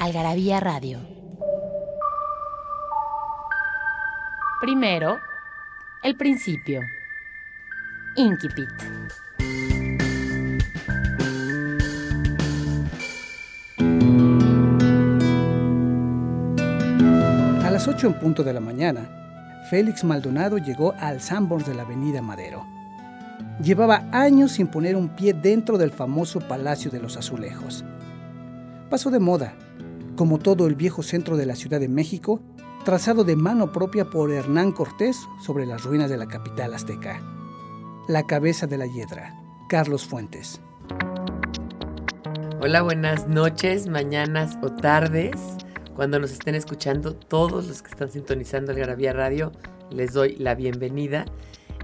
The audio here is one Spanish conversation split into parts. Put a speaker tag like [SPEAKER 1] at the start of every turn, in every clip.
[SPEAKER 1] Algarabía Radio. Primero, el principio. Inquipit.
[SPEAKER 2] A las 8 en punto de la mañana, Félix Maldonado llegó al Sanborns de la Avenida Madero. Llevaba años sin poner un pie dentro del famoso Palacio de los Azulejos. Pasó de moda, como todo el viejo centro de la Ciudad de México, trazado de mano propia por Hernán Cortés sobre las ruinas de la capital azteca. La cabeza de la hiedra, Carlos Fuentes.
[SPEAKER 3] Hola, buenas noches, mañanas o tardes. Cuando nos estén escuchando, todos los que están sintonizando el Garabía Radio, les doy la bienvenida.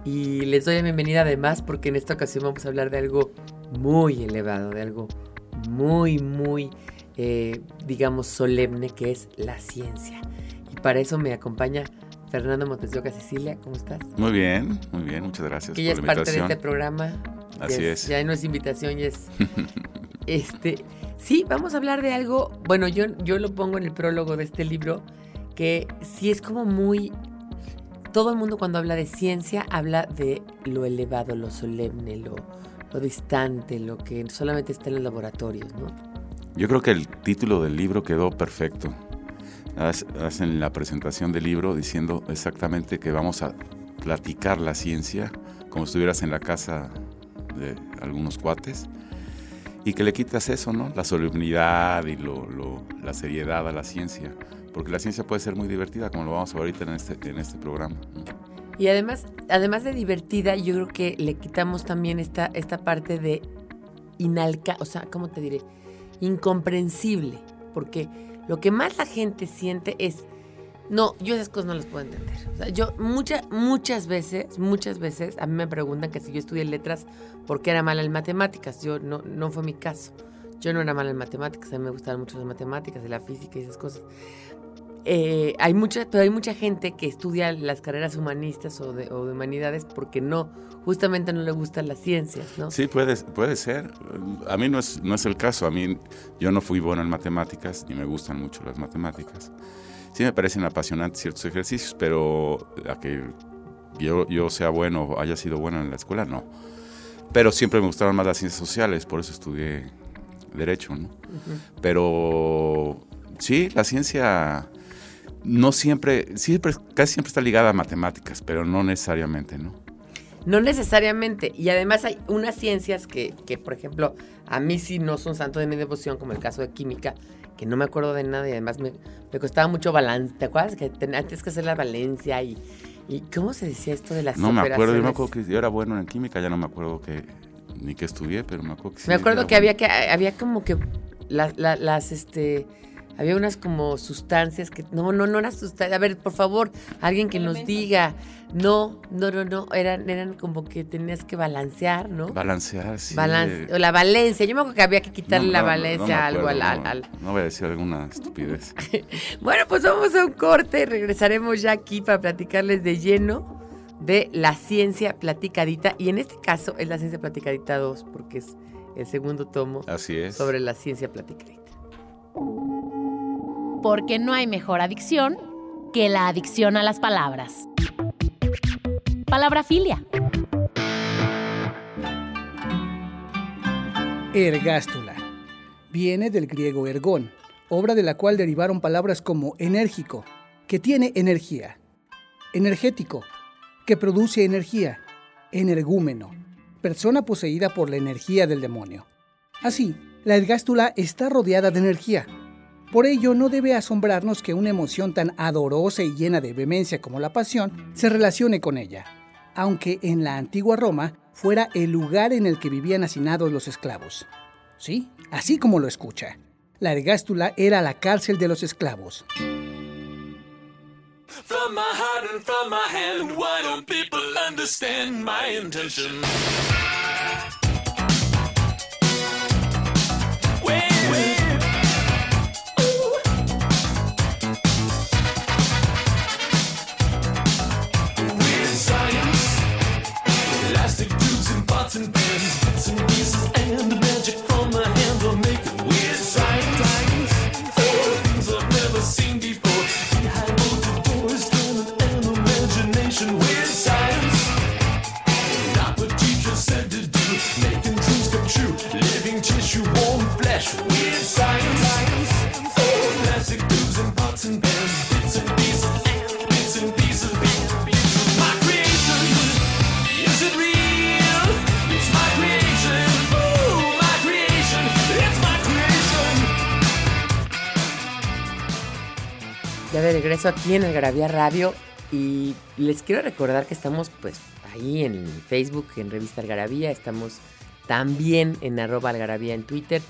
[SPEAKER 3] Y les doy la bienvenida además porque en esta ocasión vamos a hablar de algo muy elevado, de algo muy, muy, eh, digamos, solemne, que es la ciencia. Y para eso me acompaña Fernando Montesioca Cecilia, ¿cómo estás?
[SPEAKER 4] Muy bien, muy bien, muchas gracias.
[SPEAKER 3] Que ya es parte de este programa.
[SPEAKER 4] Así es.
[SPEAKER 3] Ya no es invitación, ya es. este, sí, vamos a hablar de algo. Bueno, yo, yo lo pongo en el prólogo de este libro, que sí es como muy. Todo el mundo cuando habla de ciencia habla de lo elevado, lo solemne, lo, lo distante, lo que solamente está en los laboratorios, ¿no?
[SPEAKER 4] Yo creo que el título del libro quedó perfecto hacen la presentación del libro diciendo exactamente que vamos a platicar la ciencia como estuvieras en la casa de algunos cuates y que le quitas eso, ¿no? La solemnidad y lo, la seriedad a la ciencia, porque la ciencia puede ser muy divertida, como lo vamos a ver ahorita en este, en este programa.
[SPEAKER 3] Y además, además de divertida, yo creo que le quitamos también esta, esta parte de inalca, o sea, ¿cómo te diré? Incomprensible, porque lo que más la gente siente es, no, yo esas cosas no las puedo entender. Yo muchas, muchas veces, muchas veces, a mí me preguntan que si yo estudié letras, ¿por qué era mala en matemáticas? Yo no, no fue mi caso. Yo no era mala en matemáticas, a mí me gustaban mucho las matemáticas y la física y esas cosas. Eh, hay mucha, pero hay mucha gente que estudia las carreras humanistas o de, o de, humanidades porque no, justamente no le gustan las ciencias, ¿no?
[SPEAKER 4] Sí, puede, puede ser. A mí no es, no es el caso. A mí, yo no fui bueno en matemáticas, ni me gustan mucho las matemáticas. Sí me parecen apasionantes ciertos ejercicios, pero a que yo, yo sea bueno o haya sido bueno en la escuela, no. Pero siempre me gustaron más las ciencias sociales, por eso estudié Derecho, ¿no? Pero sí, la ciencia no siempre, siempre, casi siempre está ligada a matemáticas, pero no necesariamente, ¿no?
[SPEAKER 3] No necesariamente. Y además hay unas ciencias que, que, por ejemplo, a mí sí no son santo de mi devoción, como el caso de química, que no me acuerdo de nada y además me, me costaba mucho balance. ¿Te acuerdas que antes que hacer la valencia y, y cómo se decía esto de las
[SPEAKER 4] No me acuerdo, yo me acuerdo que yo era bueno en química, ya no me acuerdo que ni que estudié, pero me acuerdo que sí.
[SPEAKER 3] Me acuerdo que había que había como que las este había unas como sustancias que no, no, no eran sustancias. A ver, por favor, alguien que nos diga. No, no, no, no, eran, eran como que tenías que balancear, ¿no?
[SPEAKER 4] Balancear, sí.
[SPEAKER 3] o la valencia. Yo me acuerdo que había que quitarle la valencia a algo al, al,
[SPEAKER 4] No voy a decir alguna estupidez.
[SPEAKER 3] bueno, pues vamos a un corte y regresaremos ya aquí para platicarles de lleno de la ciencia platicadita. Y en este caso es la ciencia platicadita 2, porque es el segundo tomo.
[SPEAKER 4] Así es.
[SPEAKER 3] Sobre la ciencia platicadita
[SPEAKER 1] porque no hay mejor adicción que la adicción a las palabras. Palabrafilia.
[SPEAKER 2] Ergástula. Viene del griego ergón, obra de la cual derivaron palabras como enérgico, que tiene energía, energético, que produce energía, energúmeno, persona poseída por la energía del demonio. Así, la ergástula está rodeada de energía, por ello, no debe asombrarnos que una emoción tan adorosa y llena de vehemencia como la pasión se relacione con ella, aunque en la antigua Roma fuera el lugar en el que vivían hacinados los esclavos. Sí, así como lo escucha. La ergástula era la cárcel de los esclavos.
[SPEAKER 5] Herzen intention?
[SPEAKER 3] regreso aquí en Algarabía Radio y les quiero recordar que estamos pues ahí en Facebook, en Revista Algarabía, estamos también en arroba algarabía en Twitter.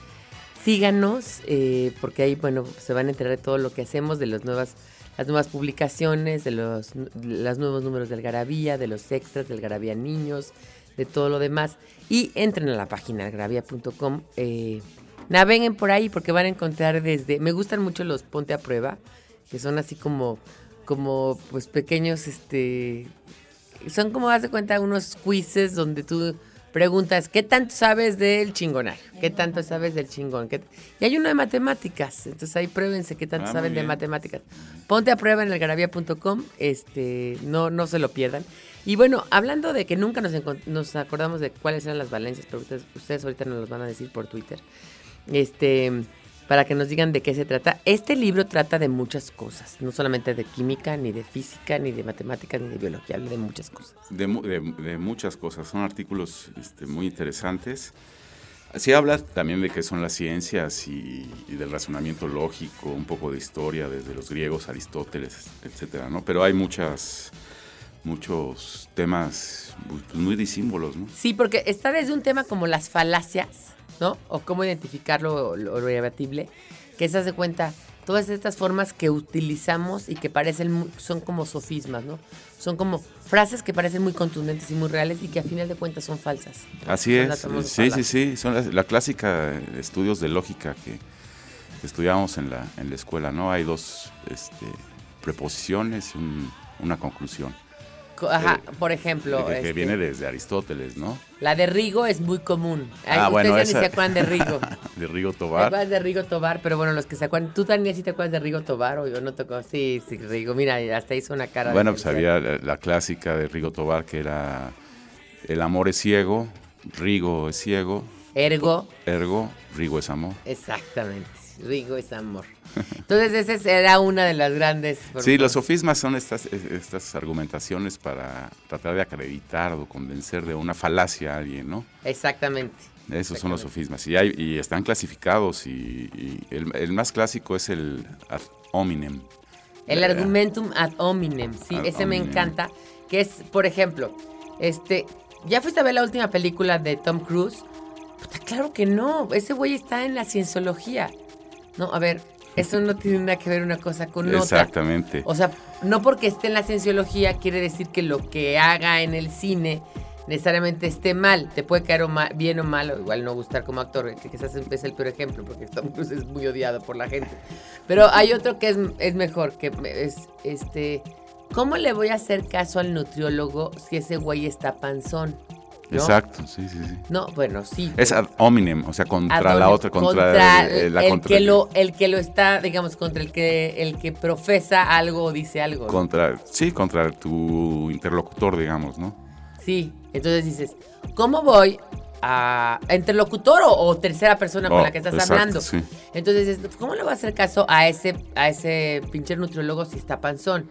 [SPEAKER 3] Síganos eh, porque ahí bueno se van a enterar de todo lo que hacemos, de las nuevas, las nuevas publicaciones, de los, los nuevos números de Algarabía, de los extras de Algarabía Niños, de todo lo demás. Y entren a la página algarabía.com. Eh, naveguen por ahí porque van a encontrar desde... Me gustan mucho los Ponte a Prueba que son así como, como pues pequeños, este, son como, haz de cuenta, unos quizzes donde tú preguntas, ¿qué tanto sabes del chingonario? ¿Qué tanto sabes del chingón? Y hay uno de matemáticas, entonces ahí pruébense qué tanto ah, saben de matemáticas. Ponte a prueba en elgarabía.com, este, no, no se lo pierdan. Y bueno, hablando de que nunca nos, nos acordamos de cuáles eran las valencias, pero ustedes, ustedes ahorita nos los van a decir por Twitter. Este, para que nos digan de qué se trata. Este libro trata de muchas cosas, no solamente de química, ni de física, ni de matemáticas, ni de biología, habla de muchas cosas.
[SPEAKER 4] De, muchas cosas, son artículos este, muy interesantes. Sí habla también de qué son las ciencias y, del razonamiento lógico, un poco de historia desde los griegos, Aristóteles, etcétera, ¿no? Pero hay muchas muchos temas pues, muy disímbolos, ¿no?
[SPEAKER 3] Sí, porque está desde un tema como las falacias, ¿no? O cómo identificar lo, lo, que se hace cuenta todas estas formas que utilizamos y que parecen, son como sofismas, ¿no? Son como frases que parecen muy contundentes y muy reales y que a final de cuentas son falsas.
[SPEAKER 4] Así es, sí, sí, sí, son la, clásica estudios de lógica que, estudiamos en la, en la escuela, ¿no? Hay dos este, preposiciones y una conclusión.
[SPEAKER 3] Ajá, eh, por ejemplo.
[SPEAKER 4] Que, este, viene desde Aristóteles, ¿no?
[SPEAKER 3] La de Rigo es muy común. ah, bueno, ustedes ya ni se acuerdan de Rigo.
[SPEAKER 4] de Rigo Tobar. ¿Te
[SPEAKER 3] acuerdas de Rigo Tobar? Pero bueno, los que se acuerdan. ¿Tú también sí te acuerdas de Rigo Tobar o yo no tocó? Sí, sí, Rigo. Mira, hasta hizo una cara.
[SPEAKER 4] Bueno, pues había la, clásica de Rigo Tobar que era El amor es ciego, Rigo es ciego.
[SPEAKER 3] Ergo.
[SPEAKER 4] Ergo, Rigo es amor.
[SPEAKER 3] Exactamente. Rigo es amor. Entonces, esa era una de las grandes.
[SPEAKER 4] Sí, los sofismas son estas, estas argumentaciones para tratar de acreditar o convencer de una falacia a alguien, ¿no?
[SPEAKER 3] Exactamente.
[SPEAKER 4] Esos son los sofismas. Y, hay, y están clasificados. Y, el, más clásico es el ad hominem.
[SPEAKER 3] El argumentum ad hominem, sí, ese me encanta. Que es, por ejemplo, este. ¿Ya fuiste a ver la última película de Tom Cruise? claro que no. Ese güey está en la cienciología. No, a ver, eso no tiene nada que ver una cosa con otra.
[SPEAKER 4] Exactamente.
[SPEAKER 3] O sea, no porque esté en la cienciología quiere decir que lo que haga en el cine necesariamente esté mal. Te puede caer bien o mal, o igual no gustar como actor, que quizás es el peor ejemplo, porque Tom Cruise es muy odiado por la gente. Pero hay otro que es, es mejor, que es este. ¿Cómo le voy a hacer caso al nutriólogo si ese güey está panzón?
[SPEAKER 4] Exacto, sí, sí, sí.
[SPEAKER 3] No, bueno, sí.
[SPEAKER 4] Es ad hominem, o sea, contra la otra, contra,
[SPEAKER 3] el, la el que lo, el que lo está, digamos, contra el que el que profesa algo o dice algo.
[SPEAKER 4] Contra, sí, contra tu interlocutor, digamos, ¿no?
[SPEAKER 3] Sí, entonces dices, ¿cómo voy a, interlocutor o, tercera persona con la que estás hablando? Entonces dices, ¿cómo le voy a hacer caso a ese a ese pinche nutriólogo si está panzón?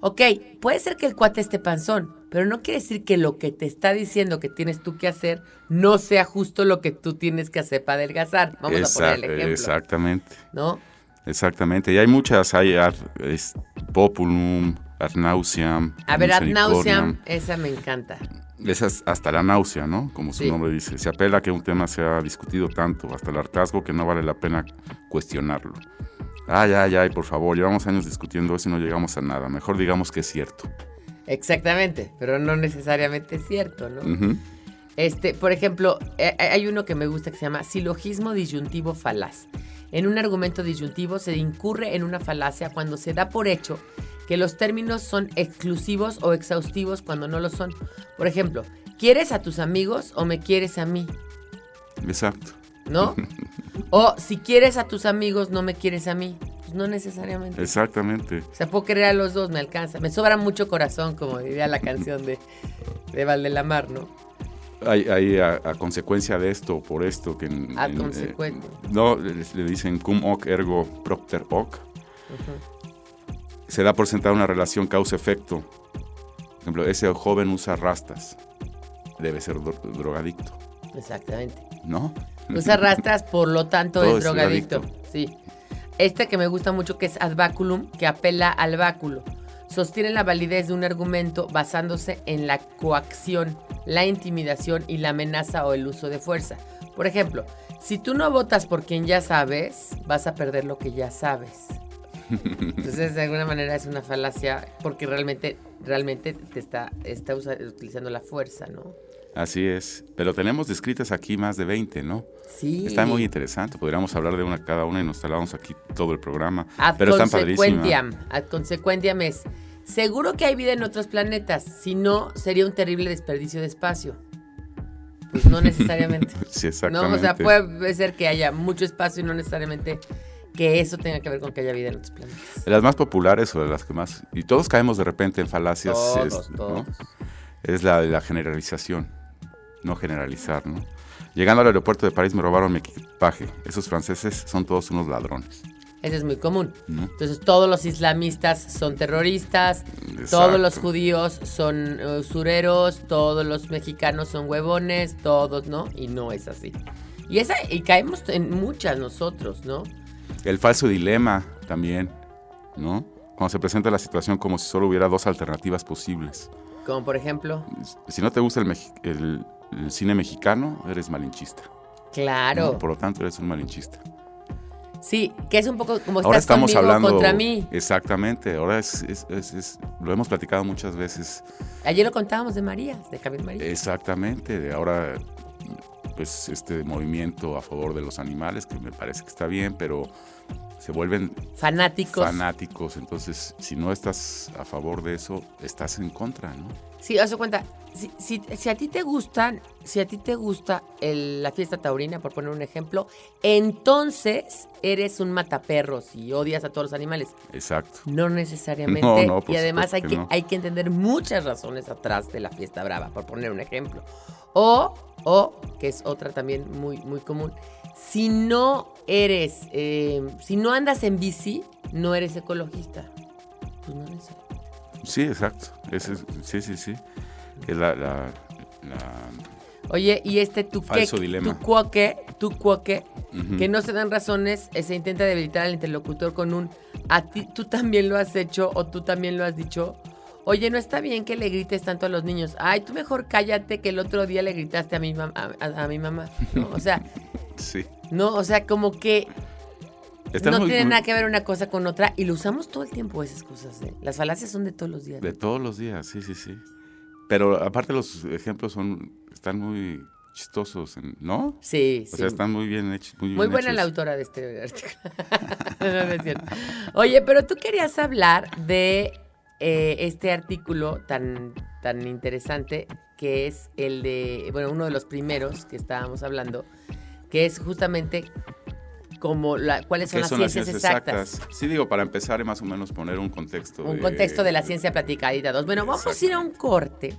[SPEAKER 3] Ok, puede ser que el cuate esté panzón, pero no quiere decir que lo que te está diciendo que tienes tú que hacer no sea justo lo que tú tienes que hacer para adelgazar. Vamos a poner el ejemplo.
[SPEAKER 4] Exactamente.
[SPEAKER 3] ¿No?
[SPEAKER 4] Exactamente. Y hay muchas, hay art, populum, ad nauseam.
[SPEAKER 3] A ver, ad nauseam, esa me encanta.
[SPEAKER 4] Esa es hasta la náusea, ¿no? Como su
[SPEAKER 3] Sí.
[SPEAKER 4] nombre dice. Se apela a que un tema se ha discutido tanto, hasta el hartazgo, que no vale la pena cuestionarlo. Ay, ay, ay, por favor, llevamos años discutiendo eso y no llegamos a nada. Mejor digamos que es cierto.
[SPEAKER 3] Exactamente, pero no necesariamente es cierto, ¿no? Este, por ejemplo, eh, eh, hay uno que me gusta que se llama silogismo disyuntivo falaz. En un argumento disyuntivo se incurre en una falacia cuando se da por hecho que los términos son exclusivos o exhaustivos cuando no lo son. Por ejemplo, ¿quieres a tus amigos o me quieres a mí?
[SPEAKER 4] Exacto.
[SPEAKER 3] ¿No? O si quieres a tus amigos, no me quieres a mí. Pues no necesariamente.
[SPEAKER 4] Exactamente.
[SPEAKER 3] O sea, puedo querer a los dos, me alcanza. Me sobra mucho corazón, como diría la canción de, de Valdelamar, ¿no?
[SPEAKER 4] Hay, hay a, a consecuencia de esto, por esto, que... en-
[SPEAKER 3] A
[SPEAKER 4] en-
[SPEAKER 3] consecuencia.
[SPEAKER 4] eh, no, le, le dicen cum hoc ergo propter hoc. Se da por sentada una relación causa-efecto. Por ejemplo, ese joven usa rastas. Debe ser dro- drogadicto,
[SPEAKER 3] Exactamente.
[SPEAKER 4] ¿no?
[SPEAKER 3] Usa rastras, por lo tanto es drogadicto. Sí. Este que me gusta mucho que es ad baculum, que apela al báculo. Sostiene la validez de un argumento basándose en la coacción, la intimidación y la amenaza o el uso de fuerza. Por ejemplo, si tú no votas por quien ya sabes, vas a perder lo que ya sabes. Entonces, de alguna manera es una falacia porque realmente, realmente te está, está utilizando la fuerza, ¿no?
[SPEAKER 4] Así es. Pero tenemos descritas aquí más de 20, ¿no?
[SPEAKER 3] Sí.
[SPEAKER 4] Está muy interesante. Podríamos hablar de una cada una y nos tardamos aquí todo el programa.
[SPEAKER 3] Ad
[SPEAKER 4] pero están padrísimas.
[SPEAKER 3] Ad consequentiam es, seguro que hay vida en otros planetas, si no, sería un terrible desperdicio de espacio. Pues no necesariamente.
[SPEAKER 4] Sí,
[SPEAKER 3] no,
[SPEAKER 4] exactamente.
[SPEAKER 3] o sea, puede ser que haya mucho espacio y no necesariamente que eso tenga que ver con que haya vida en otros planetas.
[SPEAKER 4] De las más populares o de las que más... Y todos caemos de repente en falacias.
[SPEAKER 3] Todos,
[SPEAKER 4] es, ¿no?
[SPEAKER 3] todos.
[SPEAKER 4] Es la de la generalización. No generalizar, ¿no? Llegando al aeropuerto de París me robaron mi equipaje. Esos franceses son todos unos ladrones.
[SPEAKER 3] Eso es muy común.
[SPEAKER 4] ¿no?
[SPEAKER 3] Entonces todos los islamistas son terroristas,
[SPEAKER 4] Exacto.
[SPEAKER 3] todos los judíos son eh, usureros, todos los mexicanos son huevones, todos, ¿no? Y no es así. Y esa y caemos en muchas nosotros, ¿no?
[SPEAKER 4] El falso dilema también, ¿no? Cuando se presenta la situación como si solo hubiera dos alternativas posibles.
[SPEAKER 3] Como por ejemplo,
[SPEAKER 4] Si no te gusta el, el- el cine mexicano, eres malinchista.
[SPEAKER 3] claro.
[SPEAKER 4] ¿no? Por lo tanto, eres un malinchista.
[SPEAKER 3] Sí, que es un poco como
[SPEAKER 4] Ahora
[SPEAKER 3] estás
[SPEAKER 4] estamos hablando...
[SPEAKER 3] contra mí.
[SPEAKER 4] Exactamente. Ahora es, es- es- es- lo hemos platicado muchas veces.
[SPEAKER 3] Ayer lo contábamos de María, de Javier María.
[SPEAKER 4] Exactamente. De ahora, pues este movimiento a favor de los animales, que me parece que está bien, pero se vuelven
[SPEAKER 3] Fanáticos.
[SPEAKER 4] fanáticos. Entonces, si no estás a favor de eso, estás en contra, ¿no?
[SPEAKER 3] Sí, haz cuenta, si, si- si a ti te gustan, si a ti te gusta el- la fiesta taurina, por poner un ejemplo, entonces eres un mataperros y odias a todos los animales.
[SPEAKER 4] Exacto.
[SPEAKER 3] No necesariamente.
[SPEAKER 4] No, no,
[SPEAKER 3] y además hay que,
[SPEAKER 4] no.
[SPEAKER 3] hay que entender muchas razones atrás de la fiesta brava, por poner un ejemplo. O, o, que es otra también muy, muy común, si no eres, eh, si no andas en bici, no eres ecologista. Pues no necesariamente.
[SPEAKER 4] Sí, exacto. Ese es- sí, sí, sí. Que la, la- la-
[SPEAKER 3] Oye, y este tu
[SPEAKER 4] Falso dilema.
[SPEAKER 3] tu cuoque, tu cuoque, que no se dan razones, se intenta debilitar al interlocutor con un a ti tú también lo has hecho o tú también lo has dicho. Oye, no está bien que le grites tanto a los niños. Ay, tú mejor cállate que el otro día le gritaste a mi, mam- a, a- a mi mamá. ¿no? O sea,
[SPEAKER 4] Sí.
[SPEAKER 3] no, o sea, como que No tiene
[SPEAKER 4] muy-
[SPEAKER 3] nada que ver una cosa con otra y lo usamos todo el tiempo esas cosas. ¿eh? Las falacias son de todos los días.
[SPEAKER 4] De todos los días, sí, sí, sí. Pero aparte los ejemplos son están muy chistosos, ¿no?
[SPEAKER 3] Sí,
[SPEAKER 4] O
[SPEAKER 3] sí.
[SPEAKER 4] sea, están muy bien hechos. Muy,
[SPEAKER 3] Muy
[SPEAKER 4] bien
[SPEAKER 3] buena la autora de este artículo. no. Oye, pero tú querías hablar de eh, este artículo tan, tan interesante que es el de, bueno, uno de los primeros que estábamos hablando, que es justamente como la, cuáles son
[SPEAKER 4] ¿Qué
[SPEAKER 3] las
[SPEAKER 4] son
[SPEAKER 3] ciencias
[SPEAKER 4] las ciencias
[SPEAKER 3] exactas.
[SPEAKER 4] exactas? Sí, digo, para empezar y más o menos poner un contexto.
[SPEAKER 3] Un contexto de la ciencia platicadita dos. Bueno, vamos a ir a un corte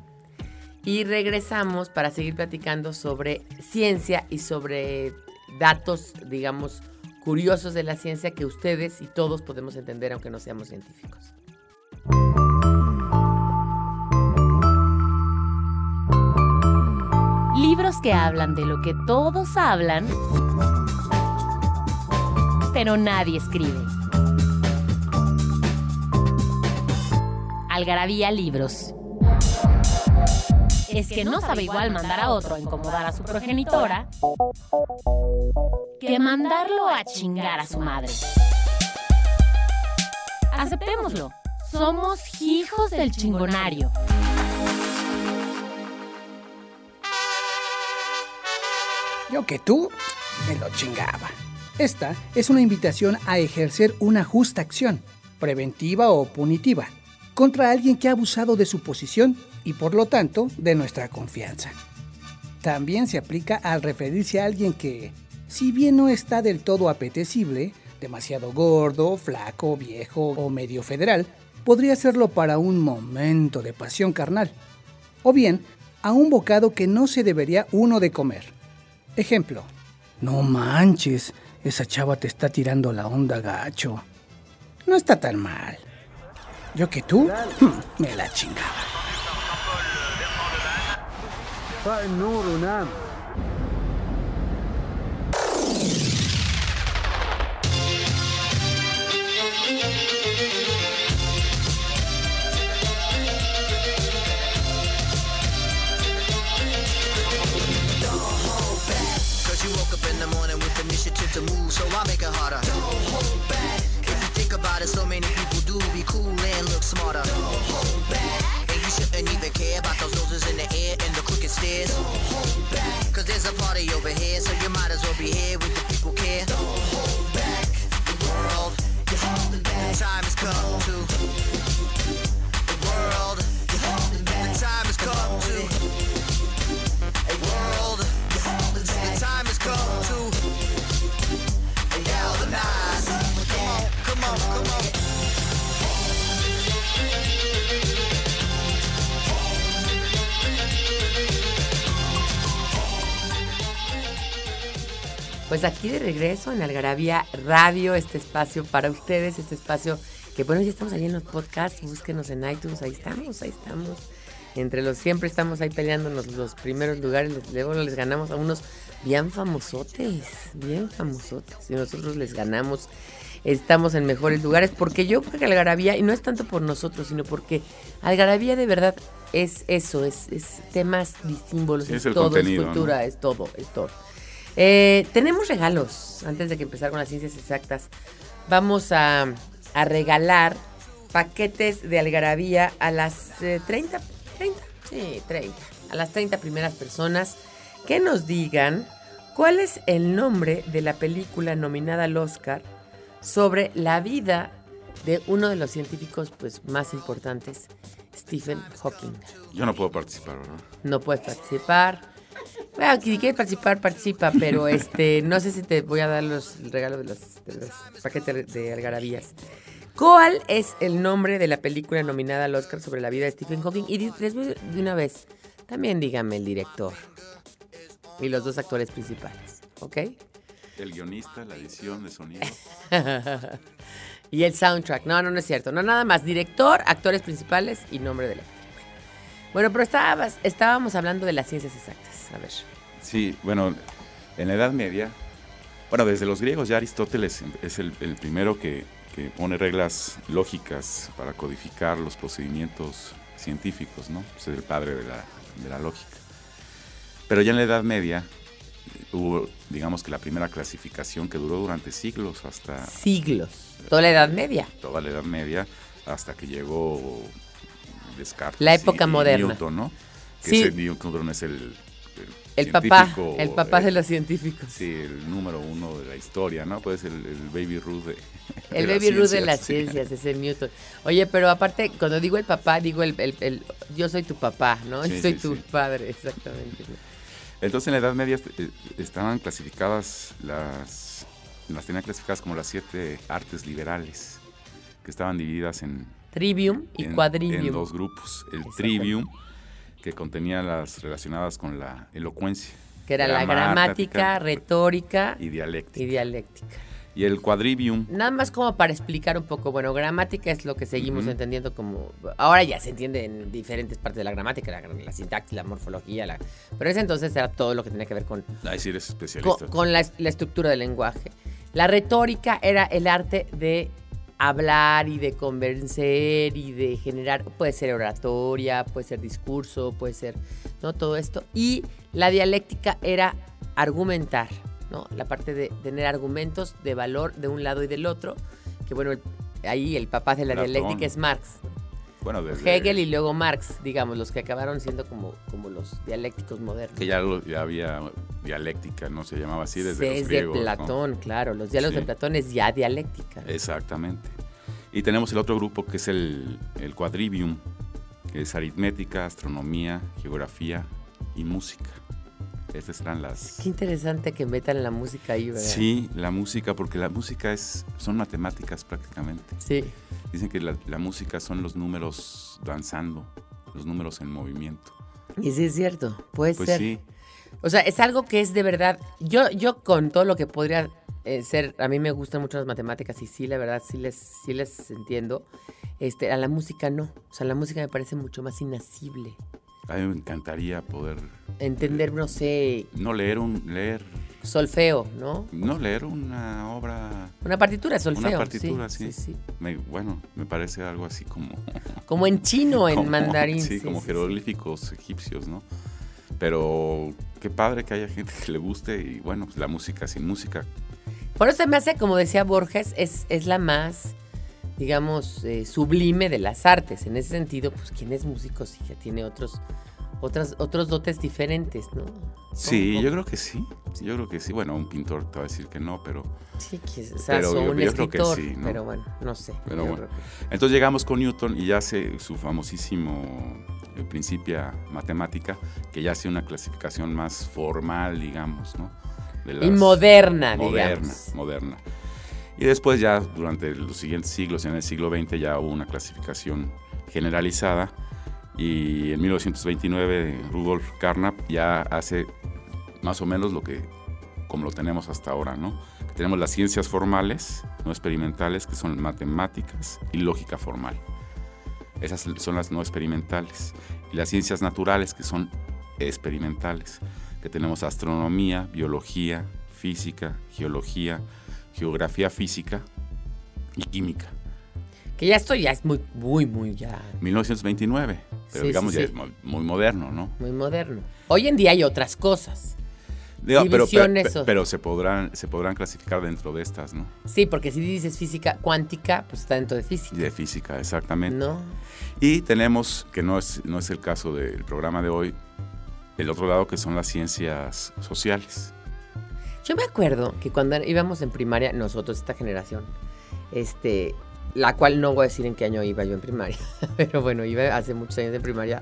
[SPEAKER 3] y regresamos para seguir platicando sobre ciencia y sobre datos, digamos, curiosos de la ciencia que ustedes y todos podemos entender aunque no seamos científicos.
[SPEAKER 1] Libros que hablan de lo que todos hablan, pero nadie escribe. Algarabía Libros. Es que no sabe igual mandar a otro a incomodar a su progenitora que mandarlo a chingar a su madre. Aceptémoslo. Somos hijos del chingonario.
[SPEAKER 2] Yo que tú me lo chingaba. Esta es una invitación a ejercer una justa acción, preventiva o punitiva, contra alguien que ha abusado de su posición y por lo tanto de nuestra confianza. También se aplica al referirse a alguien que, si bien no está del todo apetecible, demasiado gordo, flaco, viejo o medio federal, podría serlo para un momento de pasión carnal. O bien, a un bocado que no se debería uno de comer. Ejemplo, no manches, esa chava te está tirando la onda gacho. No está tan mal. Yo que tú, me la chingaba.
[SPEAKER 6] So I make it harder. Don't hold back. If you think about it, so many people do be cool and look smarter. Don't hold back. And you shouldn't even care about those noses in the air and the crooked stairs. Don't hold back. Cause there's a party over here, so you might as well be here with the people care. Don't hold back. The world, you're holding back. The time has come to. The world, you're holding back. The time has come to.
[SPEAKER 3] Pues aquí de regreso en Algarabía Radio, este espacio para ustedes, este espacio que bueno, ya estamos ahí en los podcasts, búsquenos en iTunes, ahí estamos, ahí estamos. Entre los siempre estamos ahí peleándonos los primeros lugares, luego les ganamos a unos bien famosotes, bien famosotes. Y nosotros les ganamos, estamos en mejores lugares, porque yo creo que Algarabía, y no es tanto por nosotros, sino porque Algarabía de verdad es eso, es, es temas y símbolos,
[SPEAKER 4] Es
[SPEAKER 3] todo,
[SPEAKER 4] contenido,
[SPEAKER 3] es
[SPEAKER 4] ¿no?
[SPEAKER 3] cultura, es todo, es todo. Eh, tenemos regalos antes de que empezar con las ciencias exactas. Vamos a, a regalar paquetes de algarabía a las eh, 30, 30, sí, 30, a las 30 primeras personas que nos digan cuál es el nombre de la película nominada al Oscar sobre la vida de uno de los científicos pues, más importantes, Stephen Hawking.
[SPEAKER 4] Yo no puedo participar, ¿verdad?
[SPEAKER 3] No puedes participar. Bueno, si quieres participar, participa, pero este, no sé si te voy a dar los el regalo de los, de los paquetes de algarabías. ¿Cuál es el nombre de la película nominada al Oscar sobre la vida de Stephen Hawking? Y les voy de una vez, también dígame el director y los dos actores principales, ¿ok?
[SPEAKER 4] El guionista, la edición de sonido.
[SPEAKER 3] y el soundtrack. No, no, no es cierto. No, nada más. Director, actores principales y nombre de la película. Bueno, pero estabas- estábamos hablando de las ciencias exactas. A ver.
[SPEAKER 4] Sí, bueno, en la Edad Media, bueno, desde los griegos ya Aristóteles es el, el primero que, que pone reglas lógicas para codificar los procedimientos científicos, ¿no? Es el padre de la, de la lógica. Pero ya en la Edad Media eh, hubo, digamos que la primera clasificación que duró durante siglos, hasta
[SPEAKER 3] Siglos. Toda la Edad Media.
[SPEAKER 4] toda la Edad Media, hasta que llegó Descartes.
[SPEAKER 3] La época
[SPEAKER 4] y
[SPEAKER 3] moderna.
[SPEAKER 4] Newton, ¿no? Que
[SPEAKER 3] Sí.
[SPEAKER 4] ese Newton es el...
[SPEAKER 3] El papá, el papá
[SPEAKER 4] eh,
[SPEAKER 3] de los científicos.
[SPEAKER 4] Sí, el número uno de la historia, ¿no? Pues el, el Baby Ruth de.
[SPEAKER 3] El baby Ruth de las ciencias, ese Newton. Oye, pero aparte, cuando digo el papá, digo el, el- el- yo soy tu papá, ¿no?
[SPEAKER 4] Sí,
[SPEAKER 3] yo soy
[SPEAKER 4] sí,
[SPEAKER 3] tu
[SPEAKER 4] sí.
[SPEAKER 3] padre, exactamente.
[SPEAKER 4] Entonces en la Edad Media eh, estaban clasificadas las. Las tenían clasificadas como las siete artes liberales, que estaban divididas en.
[SPEAKER 3] Trivium y
[SPEAKER 4] en-
[SPEAKER 3] quadrivium.
[SPEAKER 4] En dos grupos. El trivium, que contenía las relacionadas con la elocuencia.
[SPEAKER 3] que era la gramática, retórica
[SPEAKER 4] y dialéctica.
[SPEAKER 3] y dialéctica.
[SPEAKER 4] Y el quadrivium,
[SPEAKER 3] Nada más como para explicar un poco, bueno, gramática es lo que seguimos entendiendo como... Ahora ya se entiende en diferentes partes de la gramática, la, la sintaxis, la morfología, la, pero ese entonces era todo lo que tenía que ver con,
[SPEAKER 4] ahí sí eres
[SPEAKER 3] con,
[SPEAKER 4] especialista.
[SPEAKER 3] con la, la estructura del lenguaje. La retórica era el arte de hablar y de convencer y de generar, puede ser oratoria, puede ser discurso, puede ser, ¿no? Todo esto. Y la dialéctica era argumentar, ¿no? La parte de tener argumentos de valor de un lado y del otro, que bueno, el- ahí el papá de la
[SPEAKER 4] Platón.
[SPEAKER 3] dialéctica es Marx.
[SPEAKER 4] Bueno, desde
[SPEAKER 3] Hegel y luego Marx, digamos, los que acabaron siendo como, como los dialécticos modernos.
[SPEAKER 4] que ya, lo- ya había dialéctica, ¿no? Se llamaba así desde los
[SPEAKER 3] es
[SPEAKER 4] griegos.
[SPEAKER 3] de
[SPEAKER 4] ¿no?
[SPEAKER 3] Platón, claro. Los diálogos
[SPEAKER 4] Sí.
[SPEAKER 3] de Platón es ya dialéctica. ¿no?
[SPEAKER 4] Exactamente. Y tenemos el otro grupo que es el, el quadrivium, que es aritmética, astronomía, geografía y música. Estas serán las...
[SPEAKER 3] Qué interesante que metan la música ahí, ¿verdad?
[SPEAKER 4] Sí, la música, porque la música es, son matemáticas prácticamente.
[SPEAKER 3] Sí.
[SPEAKER 4] Dicen que la, la música son los números danzando, los números en movimiento.
[SPEAKER 3] Y sí es cierto, puede
[SPEAKER 4] Pues
[SPEAKER 3] ser.
[SPEAKER 4] sí,
[SPEAKER 3] O sea, es algo que es de verdad. Yo, yo con todo lo que podría eh, ser, a mí me gustan mucho las matemáticas y sí, la verdad, sí les, sí les entiendo. Este, a la música no. O sea, la música me parece mucho más inacible.
[SPEAKER 4] a mí me encantaría poder
[SPEAKER 3] Entender, no sé,
[SPEAKER 4] no leer un leer
[SPEAKER 3] solfeo, ¿no?
[SPEAKER 4] no leer una obra
[SPEAKER 3] Una partitura, solfeo.
[SPEAKER 4] una partitura
[SPEAKER 3] sí,
[SPEAKER 4] sí,
[SPEAKER 3] sí, sí.
[SPEAKER 4] Me- bueno me parece algo así como
[SPEAKER 3] Como en chino, en
[SPEAKER 4] como-
[SPEAKER 3] mandarín.
[SPEAKER 4] sí, como jeroglíficos egipcios no pero qué padre que haya gente que le guste y bueno pues la música sin música
[SPEAKER 3] Por eso me hace, como decía Borges, es, es la más, digamos, eh, sublime de las artes. En ese sentido, pues quien es músico sí ya tiene otros, otras, otros dotes diferentes, ¿no?
[SPEAKER 4] sí
[SPEAKER 3] ¿Cómo?
[SPEAKER 4] yo creo que sí yo creo que sí bueno un pintor te va a decir que no pero
[SPEAKER 3] Sí, o sea,
[SPEAKER 4] Pero
[SPEAKER 3] son
[SPEAKER 4] yo-
[SPEAKER 3] un
[SPEAKER 4] yo creo que
[SPEAKER 3] escritor,
[SPEAKER 4] sí, ¿no?
[SPEAKER 3] pero bueno, no sé.
[SPEAKER 4] Pero bueno.
[SPEAKER 3] que-
[SPEAKER 4] Entonces llegamos con Newton y ya hace su famosísimo eh, Principia Matemática, que ya hace una clasificación más formal, digamos, ¿no? De
[SPEAKER 3] Y
[SPEAKER 4] las-
[SPEAKER 3] moderna,
[SPEAKER 4] moderna,
[SPEAKER 3] digamos.
[SPEAKER 4] moderna. Y después ya durante los siguientes siglos, en el siglo XX ya hubo una clasificación generalizada y en 1929 Rudolf Carnap ya hace más o menos lo que como lo tenemos hasta ahora, ¿no? Tenemos las ciencias formales, no experimentales, que son matemáticas y lógica formal. Esas son las no experimentales. Y las ciencias naturales, que son experimentales, que tenemos astronomía, biología, física, geología, geografía física y química.
[SPEAKER 3] Que ya esto ya es muy, muy, muy ya
[SPEAKER 4] 1929, pero
[SPEAKER 3] Sí,
[SPEAKER 4] digamos
[SPEAKER 3] sí,
[SPEAKER 4] ya
[SPEAKER 3] sí.
[SPEAKER 4] es muy moderno, ¿no?
[SPEAKER 3] muy moderno. Hoy en día hay otras cosas.
[SPEAKER 4] Digo, pero, se podrán se podrán clasificar dentro de estas, ¿no?
[SPEAKER 3] Sí, porque si dices física cuántica, pues está dentro de física.
[SPEAKER 4] De física, exactamente.
[SPEAKER 3] ¿No?
[SPEAKER 4] Y tenemos, que no es, no es el caso del programa de hoy, el otro lado que son las ciencias sociales.
[SPEAKER 3] Yo me acuerdo que cuando íbamos en primaria, nosotros, esta generación, este, la cual no voy a decir en qué año iba yo en primaria, pero bueno, iba hace muchos años de primaria,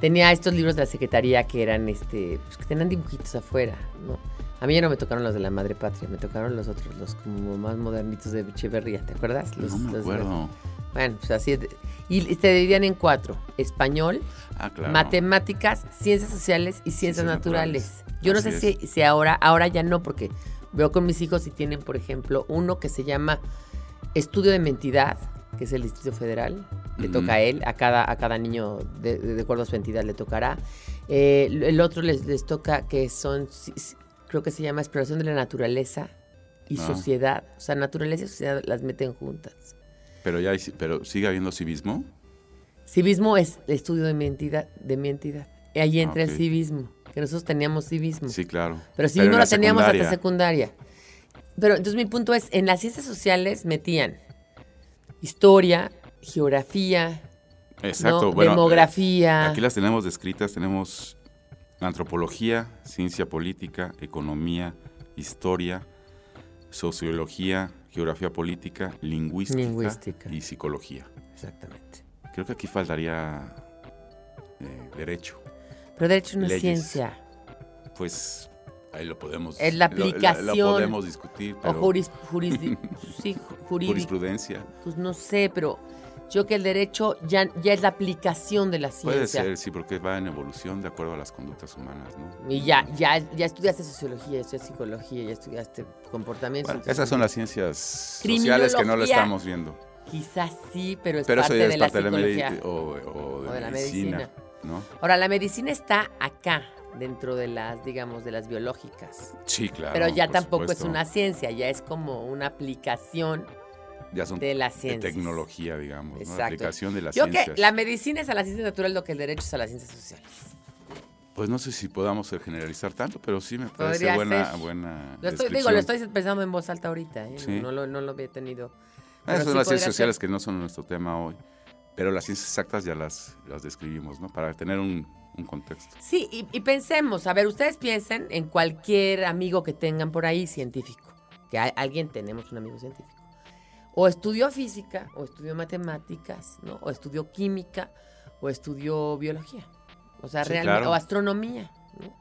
[SPEAKER 3] tenía estos libros de la secretaría que eran, este, pues que tenían dibujitos afuera, ¿no? A mí ya no me tocaron los de la madre patria, me tocaron los otros, los como más modernitos de Echeverría, ¿te acuerdas? Los,
[SPEAKER 4] no me
[SPEAKER 3] los-
[SPEAKER 4] acuerdo.
[SPEAKER 3] bueno, pues así es. de- y te dividían en cuatro, español,
[SPEAKER 4] Ah, claro.
[SPEAKER 3] matemáticas, ciencias sociales y ciencias,
[SPEAKER 4] Ciencias
[SPEAKER 3] naturales.
[SPEAKER 4] naturales.
[SPEAKER 3] Yo no sé si, si ahora, ahora ya no, porque veo con mis hijos y tienen, por ejemplo, uno que se llama Estudio de Mentidad, que es el Distrito Federal. Le toca a él, a cada, a cada niño, de, de acuerdo a su entidad, le tocará. Eh, el otro les, les toca que son, creo que se llama Exploración de la Naturaleza y
[SPEAKER 4] Ah.
[SPEAKER 3] Sociedad. O sea, naturaleza y sociedad las meten juntas.
[SPEAKER 4] Pero ya hay- pero sigue habiendo civismo.
[SPEAKER 3] Civismo es el estudio de mi entidad. De mi entidad. Y ahí entra el civismo, que nosotros teníamos civismo.
[SPEAKER 4] Sí, claro.
[SPEAKER 3] Pero civismo
[SPEAKER 4] en
[SPEAKER 3] lo teníamos hasta
[SPEAKER 4] secundaria.
[SPEAKER 3] Pero entonces mi punto es, en las ciencias sociales metían historia, geografía,
[SPEAKER 4] Exacto.
[SPEAKER 3] ¿no?
[SPEAKER 4] Bueno,
[SPEAKER 3] demografía.
[SPEAKER 4] Aquí las tenemos descritas, tenemos antropología, ciencia política, economía, historia, sociología, geografía política, lingüística,
[SPEAKER 3] Lingüística.
[SPEAKER 4] y psicología.
[SPEAKER 3] Exactamente.
[SPEAKER 4] Creo que aquí faltaría eh, derecho.
[SPEAKER 3] Pero derecho no es ciencia.
[SPEAKER 4] Pues ahí lo podemos...
[SPEAKER 3] Es la
[SPEAKER 4] lo- lo- Lo,
[SPEAKER 3] aplicación.
[SPEAKER 4] podemos discutir,
[SPEAKER 3] O
[SPEAKER 4] pero
[SPEAKER 3] juris, jurisdi- sí,
[SPEAKER 4] jurisprudencia.
[SPEAKER 3] Pues no sé, pero yo que el derecho ya, ya es la aplicación de la
[SPEAKER 4] Puede
[SPEAKER 3] ciencia.
[SPEAKER 4] ser, sí, porque va en evolución de acuerdo a las conductas humanas, ¿no?
[SPEAKER 3] Y ya, ya, ya estudiaste sociología, ya estudiaste psicología, ya estudiaste comportamiento.
[SPEAKER 4] Bueno, esas son las ciencias sociales que no lo estamos viendo.
[SPEAKER 3] Quizás sí, pero es
[SPEAKER 4] Pero eso
[SPEAKER 3] parte
[SPEAKER 4] ya
[SPEAKER 3] de
[SPEAKER 4] es
[SPEAKER 3] la
[SPEAKER 4] parte de la
[SPEAKER 3] psicología.
[SPEAKER 4] medicina o, o de
[SPEAKER 3] O de la
[SPEAKER 4] medicina,
[SPEAKER 3] medicina.
[SPEAKER 4] ¿no?
[SPEAKER 3] Ahora, la medicina está acá, dentro de las, digamos, de las biológicas.
[SPEAKER 4] Sí, claro.
[SPEAKER 3] pero ya tampoco es una ciencia, ya es como una aplicación
[SPEAKER 4] Ya son
[SPEAKER 3] de las
[SPEAKER 4] de
[SPEAKER 3] ciencias.
[SPEAKER 4] tecnología, digamos, ¿no?
[SPEAKER 3] Exacto.
[SPEAKER 4] La aplicación de las
[SPEAKER 3] Yo
[SPEAKER 4] ciencias.
[SPEAKER 3] que la medicina es a la ciencia natural lo que el derecho es a las ciencias sociales.
[SPEAKER 4] Pues no sé si podamos generalizar tanto, pero sí me parece
[SPEAKER 3] Podría
[SPEAKER 4] buena,
[SPEAKER 3] ser.
[SPEAKER 4] buena
[SPEAKER 3] Lo estoy, digo, lo estoy pensando en voz alta ahorita, ¿eh?
[SPEAKER 4] Sí.
[SPEAKER 3] no, lo, no lo había tenido.
[SPEAKER 4] Ah, Esas son las ciencias sociales que no son nuestro tema hoy, pero las ciencias exactas ya las, las describimos, ¿no? Para tener un, un contexto.
[SPEAKER 3] Sí, y, y pensemos, a ver, ustedes piensen en cualquier amigo que tengan por ahí científico, que hay- alguien tenemos un amigo científico. O estudió física, o estudió matemáticas, ¿no? O estudió química, o estudió biología. O sea,
[SPEAKER 4] Sí,
[SPEAKER 3] realmente,
[SPEAKER 4] claro.
[SPEAKER 3] o astronomía, ¿no?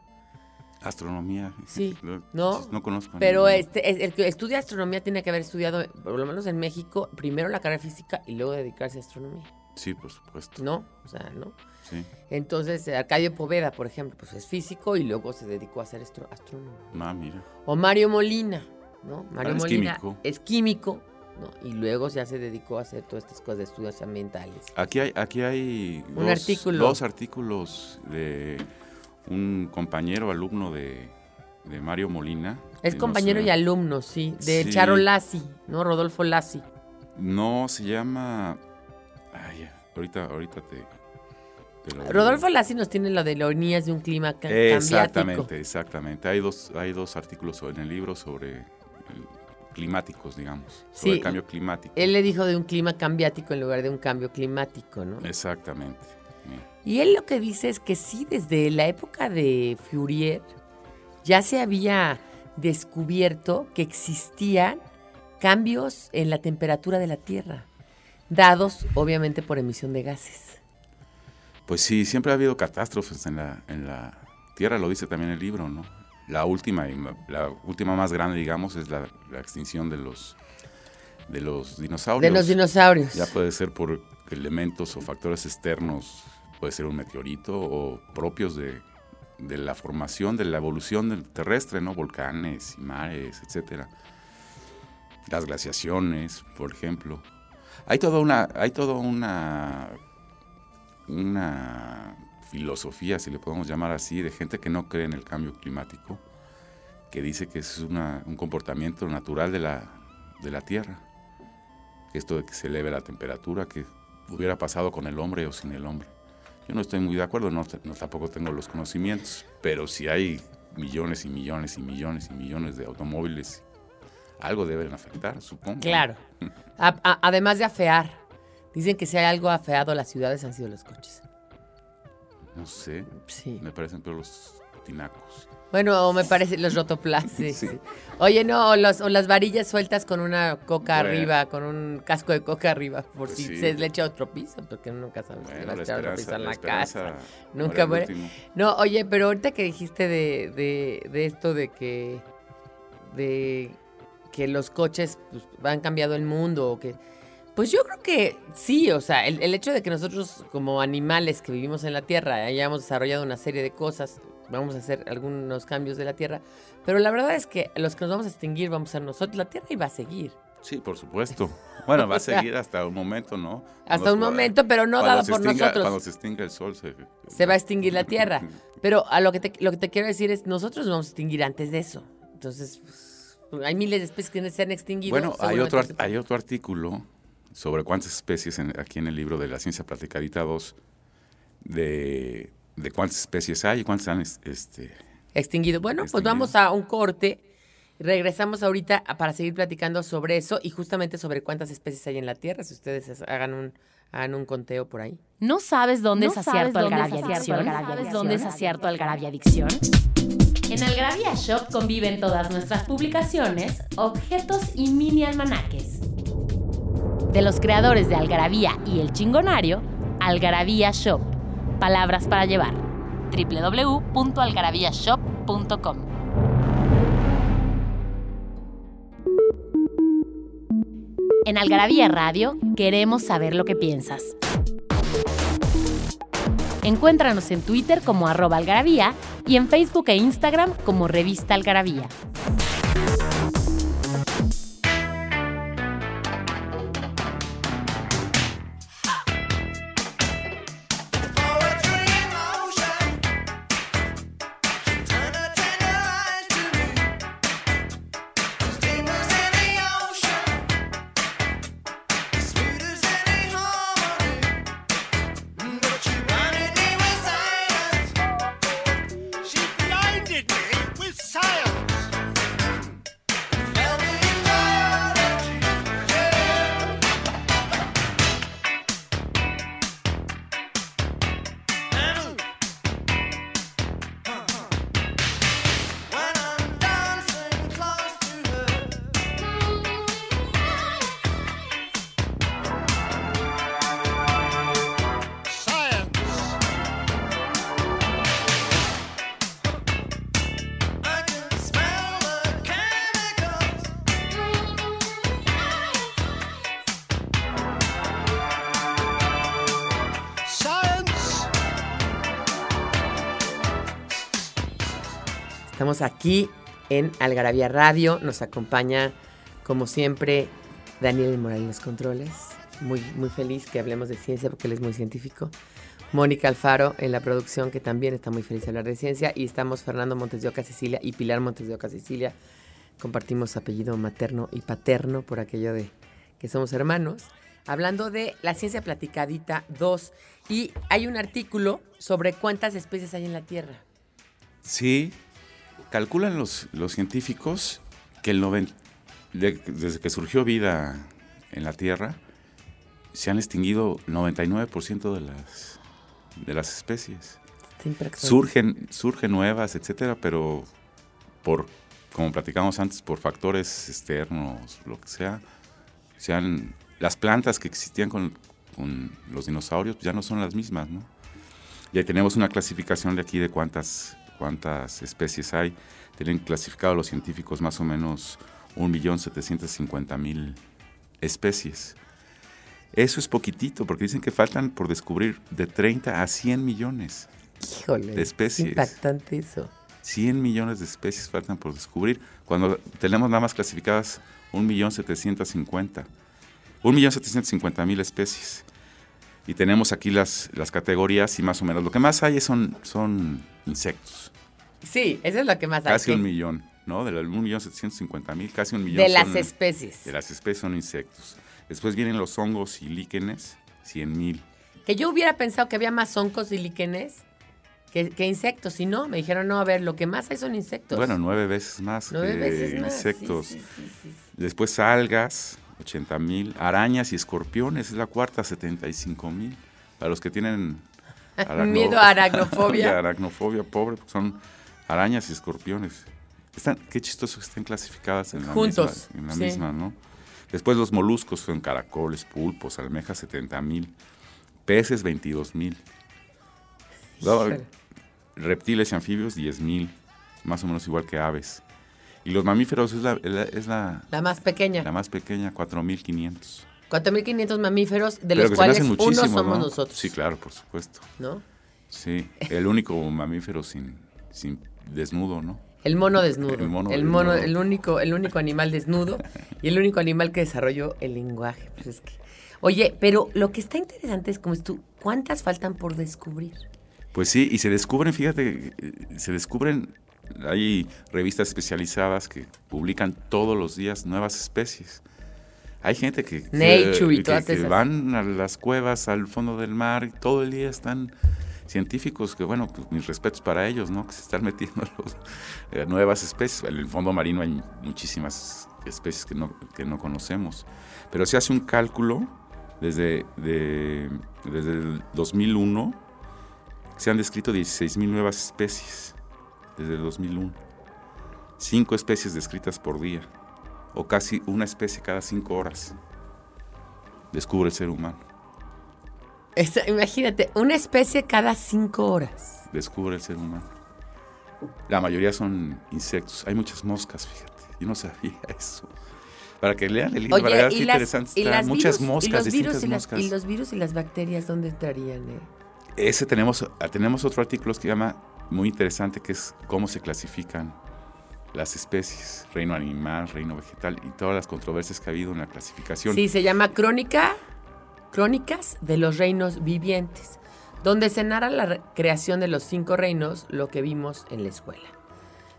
[SPEAKER 4] Astronomía.
[SPEAKER 3] Sí, ¿no?
[SPEAKER 4] No conozco.
[SPEAKER 3] Pero este, es- el que estudia astronomía tiene que haber estudiado, por lo menos en México, primero la carrera física y luego dedicarse a astronomía,
[SPEAKER 4] Sí, por supuesto.
[SPEAKER 3] ¿no? O sea, ¿no?
[SPEAKER 4] Sí.
[SPEAKER 3] Entonces, Arcadio Poveda, por ejemplo, pues es físico y luego se dedicó a ser astro- astrónomo.
[SPEAKER 4] Ah, mira.
[SPEAKER 3] O Mario Molina, ¿no? Mario
[SPEAKER 4] es
[SPEAKER 3] Molina
[SPEAKER 4] químico.
[SPEAKER 3] es químico, ¿no? Y luego ya se dedicó a hacer todas estas cosas de estudios ambientales.
[SPEAKER 4] Aquí hay, aquí hay
[SPEAKER 3] Un
[SPEAKER 4] dos,
[SPEAKER 3] artículo.
[SPEAKER 4] dos artículos de un compañero alumno de, de Mario Molina.
[SPEAKER 3] Es
[SPEAKER 4] no
[SPEAKER 3] compañero
[SPEAKER 4] sé-
[SPEAKER 3] y alumno, sí, de
[SPEAKER 4] Sí.
[SPEAKER 3] Charo Lassi, ¿no? Rodolfo Lassi.
[SPEAKER 4] No, se llama... Ay, ahorita, ahorita te...
[SPEAKER 3] Rodolfo Lassi nos tiene lo de ironías de un clima ca-
[SPEAKER 4] Exactamente,
[SPEAKER 3] cambiático.
[SPEAKER 4] exactamente. Hay dos, hay dos artículos en el libro sobre eh, climáticos, digamos, sobre
[SPEAKER 3] Sí,
[SPEAKER 4] el cambio climático.
[SPEAKER 3] Él le dijo de un clima cambiático en lugar de un cambio climático, ¿no?
[SPEAKER 4] Exactamente.
[SPEAKER 3] Y él lo que dice es que sí, desde la época de Fourier ya se había descubierto que existían cambios en la temperatura de la Tierra, dados obviamente por emisión de gases.
[SPEAKER 4] Pues sí, siempre ha habido catástrofes en la, en la Tierra, lo dice también el libro, ¿no? La última, y la última más grande, digamos, es la, la extinción de los, de los dinosaurios.
[SPEAKER 3] De los dinosaurios.
[SPEAKER 4] Ya puede ser por elementos o factores externos, puede ser un meteorito o propios de, de la formación, de la evolución del terrestre, ¿no? Volcanes y mares, etcétera. Las glaciaciones, por ejemplo. Hay toda una, hay toda una, una filosofía, si le podemos llamar así, de gente que no cree en el cambio climático, que dice que es una- un comportamiento natural de la, de la Tierra esto de que se eleve la temperatura, que hubiera pasado con el hombre o sin el hombre. Yo no estoy muy de acuerdo, no, no tampoco tengo los conocimientos, pero si hay millones y millones y millones y millones de automóviles, algo deben afectar, supongo.
[SPEAKER 3] Claro. A- a- además de afear. Dicen que si hay algo afeado a las ciudades han sido los coches.
[SPEAKER 4] No sé,
[SPEAKER 3] Sí.
[SPEAKER 4] me parecen peor los tinacos.
[SPEAKER 3] Bueno, o me parece los rotoplas. sí. Oye, no, o, los- o las varillas sueltas con una coca
[SPEAKER 4] Bueno.
[SPEAKER 3] arriba, con un casco de coca arriba, por
[SPEAKER 4] Pues
[SPEAKER 3] si
[SPEAKER 4] sí.
[SPEAKER 3] se le echa otro piso, porque uno nunca sabe si le va
[SPEAKER 4] Bueno,
[SPEAKER 3] a echar otro piso en
[SPEAKER 4] la
[SPEAKER 3] casa. Nunca muere. No, oye, pero ahorita que dijiste de, de, de esto de que de que los coches pues, han cambiado el mundo o que pues yo creo que sí, o sea, el, el hecho de que nosotros como animales que vivimos en la Tierra hayamos desarrollado una serie de cosas, vamos a hacer algunos cambios de la Tierra, pero la verdad es que los que nos vamos a extinguir vamos a ser nosotros, la Tierra iba a seguir.
[SPEAKER 4] Sí, por supuesto. Bueno, va a seguir hasta un momento, ¿no?
[SPEAKER 3] Hasta un momento, pero no dado por
[SPEAKER 4] extinga-
[SPEAKER 3] nosotros.
[SPEAKER 4] Cuando se extinga el sol, se,
[SPEAKER 3] se va a extinguir la Tierra. Pero a lo que te, lo que te quiero decir es, nosotros nos vamos a extinguir antes de eso. Entonces, pues, hay miles de especies que se han extinguido.
[SPEAKER 4] Bueno, hay otro, hay otro artículo sobre cuántas especies, en- aquí en el libro de la ciencia platicadita 2, de, de cuántas especies hay y cuántas han es- este,
[SPEAKER 3] extinguido. Bueno, pues
[SPEAKER 4] Extinguido.
[SPEAKER 3] vamos a un corte. Regresamos ahorita para seguir platicando sobre eso y justamente sobre cuántas especies hay en la Tierra, si ustedes es- hagan un, hagan un conteo por ahí.
[SPEAKER 1] ¿No sabes dónde
[SPEAKER 7] ¿No
[SPEAKER 1] es acierto Algarabia Adicción?
[SPEAKER 7] Algarabia
[SPEAKER 1] ¿Sabes dónde es acierto Algarabia Adicción? En Algarabia Shop conviven todas nuestras publicaciones, objetos y mini almanaques. De los creadores de Algarabía y El Chingonario, Algarabía Shop. Palabras para llevar. www.algarabíashop.com En Algarabía Radio queremos saber lo que piensas. Encuéntranos en Twitter como arroba algarabía y en Facebook e Instagram como revista algarabía.
[SPEAKER 3] Estamos aquí en Algarabía Radio. Nos acompaña, como siempre, Daniel Moral en los controles. Muy, muy feliz que hablemos de ciencia porque él es muy científico. Mónica Alfaro en la producción, que también está muy feliz de hablar de ciencia. Y estamos Fernando Montes de Oca Cecilia y Pilar Montes de Oca Cecilia. Compartimos apellido materno y paterno por aquello de que somos hermanos. Hablando de la ciencia platicadita 2. Y hay un artículo sobre cuántas especies hay en la Tierra.
[SPEAKER 4] Sí, calculan los, los científicos que el noven- de- desde que surgió vida en la Tierra, se han extinguido 99% de las, de las especies. Surgen, surgen nuevas, etcétera, pero por, como platicamos antes, por factores externos, lo que sea, se han- las plantas que existían con, con los dinosaurios ya no son las mismas, ¿no? Y ahí tenemos una clasificación de aquí de cuántas, cuántas especies hay. Tienen clasificado los científicos más o menos 1.750.000 especies. Eso es poquitito, porque dicen que faltan por descubrir de 30 a 100 millones.
[SPEAKER 3] Híjole,
[SPEAKER 4] de especies.
[SPEAKER 3] Es impactante eso.
[SPEAKER 4] 100 millones de especies faltan por descubrir, cuando tenemos nada más clasificadas 1.750.000. 1.750.000 especies. Y tenemos aquí las, las categorías y más o menos. Lo que más hay son, son insectos.
[SPEAKER 3] Sí, eso es lo que más hay.
[SPEAKER 4] Casi un millón, ¿no? De los 1.750.000, casi un millón.
[SPEAKER 3] De las
[SPEAKER 4] son-
[SPEAKER 3] especies.
[SPEAKER 4] De las especies son insectos. Después vienen los hongos y líquenes, 100.000.
[SPEAKER 3] Que yo hubiera pensado que había más hongos y líquenes que, que insectos. Y no, me dijeron, no, a ver, lo que más hay son insectos.
[SPEAKER 4] Bueno, nueve veces más
[SPEAKER 3] nueve
[SPEAKER 4] que
[SPEAKER 3] veces más.
[SPEAKER 4] insectos.
[SPEAKER 3] sí, sí, sí, sí.
[SPEAKER 4] Después algas, 80 mil. Arañas y escorpiones, es la cuarta, 75 mil. Para los que tienen aracno-
[SPEAKER 3] Miedo a aracnofobia.
[SPEAKER 4] aracnofobia, pobre, porque son arañas y escorpiones. Están, qué chistoso que estén clasificadas en la,
[SPEAKER 3] Juntos,
[SPEAKER 4] misma, en la
[SPEAKER 3] sí.
[SPEAKER 4] misma, ¿no? Después los moluscos son caracoles, pulpos, almejas, 70 mil. Peces, 22 mil. Reptiles y anfibios, 10 mil. Más o menos igual que aves. Y los mamíferos es la, la- es la,
[SPEAKER 3] La más pequeña.
[SPEAKER 4] la más pequeña, 4.500.
[SPEAKER 3] 4.500 mamíferos, de
[SPEAKER 4] Pero
[SPEAKER 3] los cuales uno somos
[SPEAKER 4] ¿no?
[SPEAKER 3] nosotros.
[SPEAKER 4] Sí, claro, por supuesto.
[SPEAKER 3] ¿No?
[SPEAKER 4] Sí, el único mamífero sin, sin desnudo, ¿no?
[SPEAKER 3] El mono desnudo.
[SPEAKER 4] El mono
[SPEAKER 3] el, mono,
[SPEAKER 4] desnudo.
[SPEAKER 3] el único, el único animal desnudo y el único animal que desarrolló el lenguaje. Pues es que- Oye, pero lo que está interesante es como es tú, ¿cuántas faltan por descubrir?
[SPEAKER 4] Pues sí, y se descubren, fíjate, eh, se descubren, hay revistas especializadas que publican todos los días nuevas especies. Hay gente que,
[SPEAKER 3] Nature y
[SPEAKER 4] que-
[SPEAKER 3] todas
[SPEAKER 4] que
[SPEAKER 3] esas.
[SPEAKER 4] van a las cuevas, al fondo del mar, y todo el día están científicos que, bueno, pues mis respetos para ellos, ¿no? Que se están metiendo los, eh, nuevas especies. En el fondo marino hay muchísimas especies que no, que no conocemos. Pero se hace un cálculo desde, de- desde el 2001 se han descrito 16.000 nuevas especies desde el 2001. Cinco especies descritas por día, o casi una especie cada cinco horas. Descubre el ser humano,
[SPEAKER 3] imagínate, una especie cada cinco horas.
[SPEAKER 4] descubre el ser humano. La mayoría son insectos. Hay muchas moscas, fíjate. Yo no sabía eso. Para que lean el libro, la verdad, qué interesante
[SPEAKER 3] y
[SPEAKER 4] está. Muchas
[SPEAKER 3] virus- y
[SPEAKER 4] moscas,
[SPEAKER 3] los
[SPEAKER 4] distintas
[SPEAKER 3] virus y las,
[SPEAKER 4] moscas.
[SPEAKER 3] y los virus y las bacterias, ¿dónde entrarían? eh?
[SPEAKER 4] Ese tenemos, ah, tenemos otro artículo que se llama muy interesante, que es cómo se clasifican las especies, reino animal, reino vegetal y todas las controversias que ha habido en la clasificación.
[SPEAKER 3] Sí, se llama Crónica, Crónicas de los Reinos Vivientes, donde se narra la re- creación de los cinco reinos, lo que vimos en la escuela.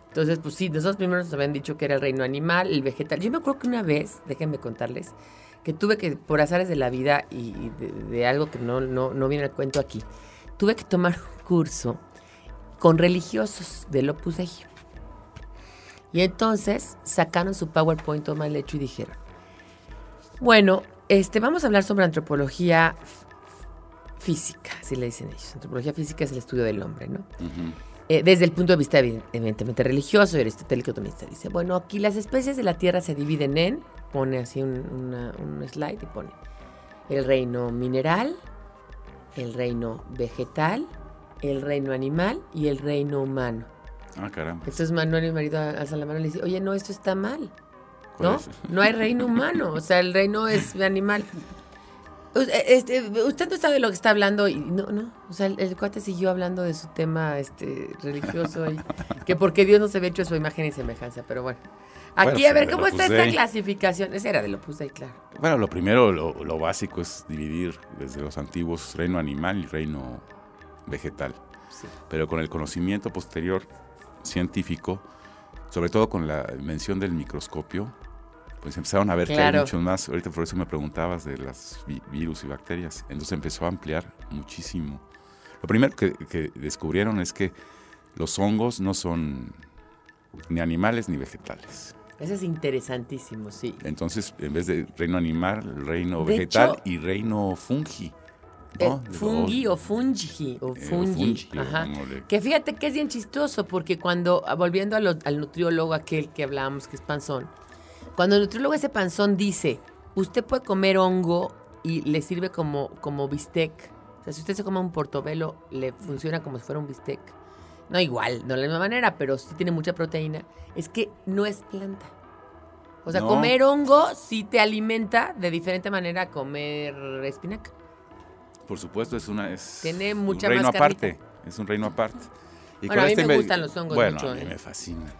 [SPEAKER 3] Entonces, pues sí, nosotros primero nos habían dicho que era el reino animal, el vegetal. Yo me acuerdo que una vez, déjenme contarles, que tuve que, por azares de la vida y de, de algo que no, no, no viene al cuento aquí, tuve que tomar un curso con religiosos del Opus Dei. Y entonces sacaron su PowerPoint todo mal hecho y dijeron, bueno, este, vamos a hablar sobre antropología física, así le dicen ellos. Antropología física es el estudio del hombre, ¿no? Eh, desde el punto de vista evi- evidentemente religioso y aristotélico tomista dice, bueno, aquí las especies de la Tierra se dividen en, pone así un, una- un slide y pone el reino mineral, el reino vegetal, el reino animal y el reino humano.
[SPEAKER 4] Ah, caramba.
[SPEAKER 3] Entonces Manuel, mi marido, alza la mano y le dice, oye, no, esto está mal.
[SPEAKER 4] ¿Cuál
[SPEAKER 3] ¿no?
[SPEAKER 4] es?
[SPEAKER 3] No hay reino humano, o sea, el reino es animal. este, usted no sabe de lo que está hablando y no, no. O sea, el, el cuate siguió hablando de su tema este, religioso y que porque Dios no se ve hecho su imagen y semejanza, pero bueno. Aquí,
[SPEAKER 4] Bueno,
[SPEAKER 3] a ver, ¿cómo está esta
[SPEAKER 4] Dei.
[SPEAKER 3] clasificación? Esa era del Opus Dei, claro.
[SPEAKER 4] Bueno, lo primero, lo, lo básico es dividir desde los antiguos reino animal y reino vegetal.
[SPEAKER 3] Sí.
[SPEAKER 4] Pero con el conocimiento posterior científico, sobre todo con la invención del microscopio, pues empezaron a ver que hay muchos más. Ahorita por eso me preguntabas de las vi- virus y bacterias. Entonces empezó a ampliar muchísimo. Lo primero que, que descubrieron es que los hongos no son ni animales ni vegetales.
[SPEAKER 3] Ese es interesantísimo, sí.
[SPEAKER 4] Entonces, en vez de reino animal, reino
[SPEAKER 3] De
[SPEAKER 4] vegetal
[SPEAKER 3] hecho-
[SPEAKER 4] y reino fungi.
[SPEAKER 3] Eh, fungi o fungi o
[SPEAKER 4] Eh,
[SPEAKER 3] fungi.
[SPEAKER 4] o
[SPEAKER 3] Ajá.
[SPEAKER 4] le-
[SPEAKER 3] Que fíjate que es bien chistoso porque cuando, ah, volviendo a lo- al nutriólogo aquel que hablábamos que es panzón, cuando el nutriólogo ese panzón dice, usted puede comer hongo y le sirve como, como bistec. O sea, si usted se come un portobelo, le funciona como si fuera un bistec. No igual, no de la misma manera, pero sí tiene mucha proteína. Es que no es planta. O sea,
[SPEAKER 4] No.
[SPEAKER 3] comer hongo sí te alimenta de diferente manera a comer espinaca.
[SPEAKER 4] Por supuesto, es una. Es
[SPEAKER 3] Tiene mucha
[SPEAKER 4] un reino
[SPEAKER 3] más
[SPEAKER 4] aparte. Es un reino aparte. Y
[SPEAKER 3] Bueno, a mí
[SPEAKER 4] esta
[SPEAKER 3] me gustan los hongos
[SPEAKER 4] Bueno,
[SPEAKER 3] mucho,
[SPEAKER 4] a mí
[SPEAKER 3] ¿eh?
[SPEAKER 4] me fascinan.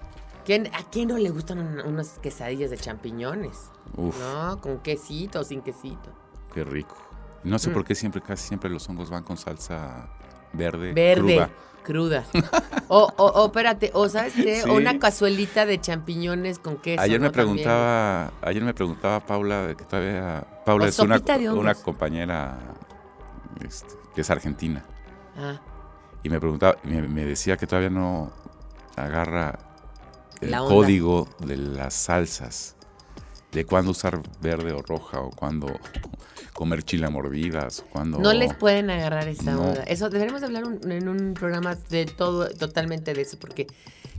[SPEAKER 3] ¿Quién- ¿A quién no le gustan un- unas quesadillas de champiñones?
[SPEAKER 4] Uf,
[SPEAKER 3] ¿No? Con quesito o sin quesito.
[SPEAKER 4] qué rico. No sé
[SPEAKER 3] Mm.
[SPEAKER 4] por qué siempre, casi siempre los hongos van con salsa verde,
[SPEAKER 3] Verde.
[SPEAKER 4] cruda.
[SPEAKER 3] Cruda. o, o, o, espérate, o sabes qué,
[SPEAKER 4] Sí.
[SPEAKER 3] O una cazuelita de champiñones con queso.
[SPEAKER 4] Ayer me
[SPEAKER 3] ¿no? También.
[SPEAKER 4] preguntaba, ayer me preguntaba Paula, que todavía Paula
[SPEAKER 3] O
[SPEAKER 4] es una, una compañera este, que es argentina.
[SPEAKER 3] Ah,
[SPEAKER 4] Y me preguntaba, me, me decía que todavía no agarra el
[SPEAKER 3] La
[SPEAKER 4] código de las salsas, de cuándo usar verde o roja, o cuándo comer chile a mordidas, o cuándo...
[SPEAKER 3] no les pueden agarrar esa
[SPEAKER 4] No.
[SPEAKER 3] onda. Eso deberíamos de hablar un- en un programa de todo, totalmente de eso, porque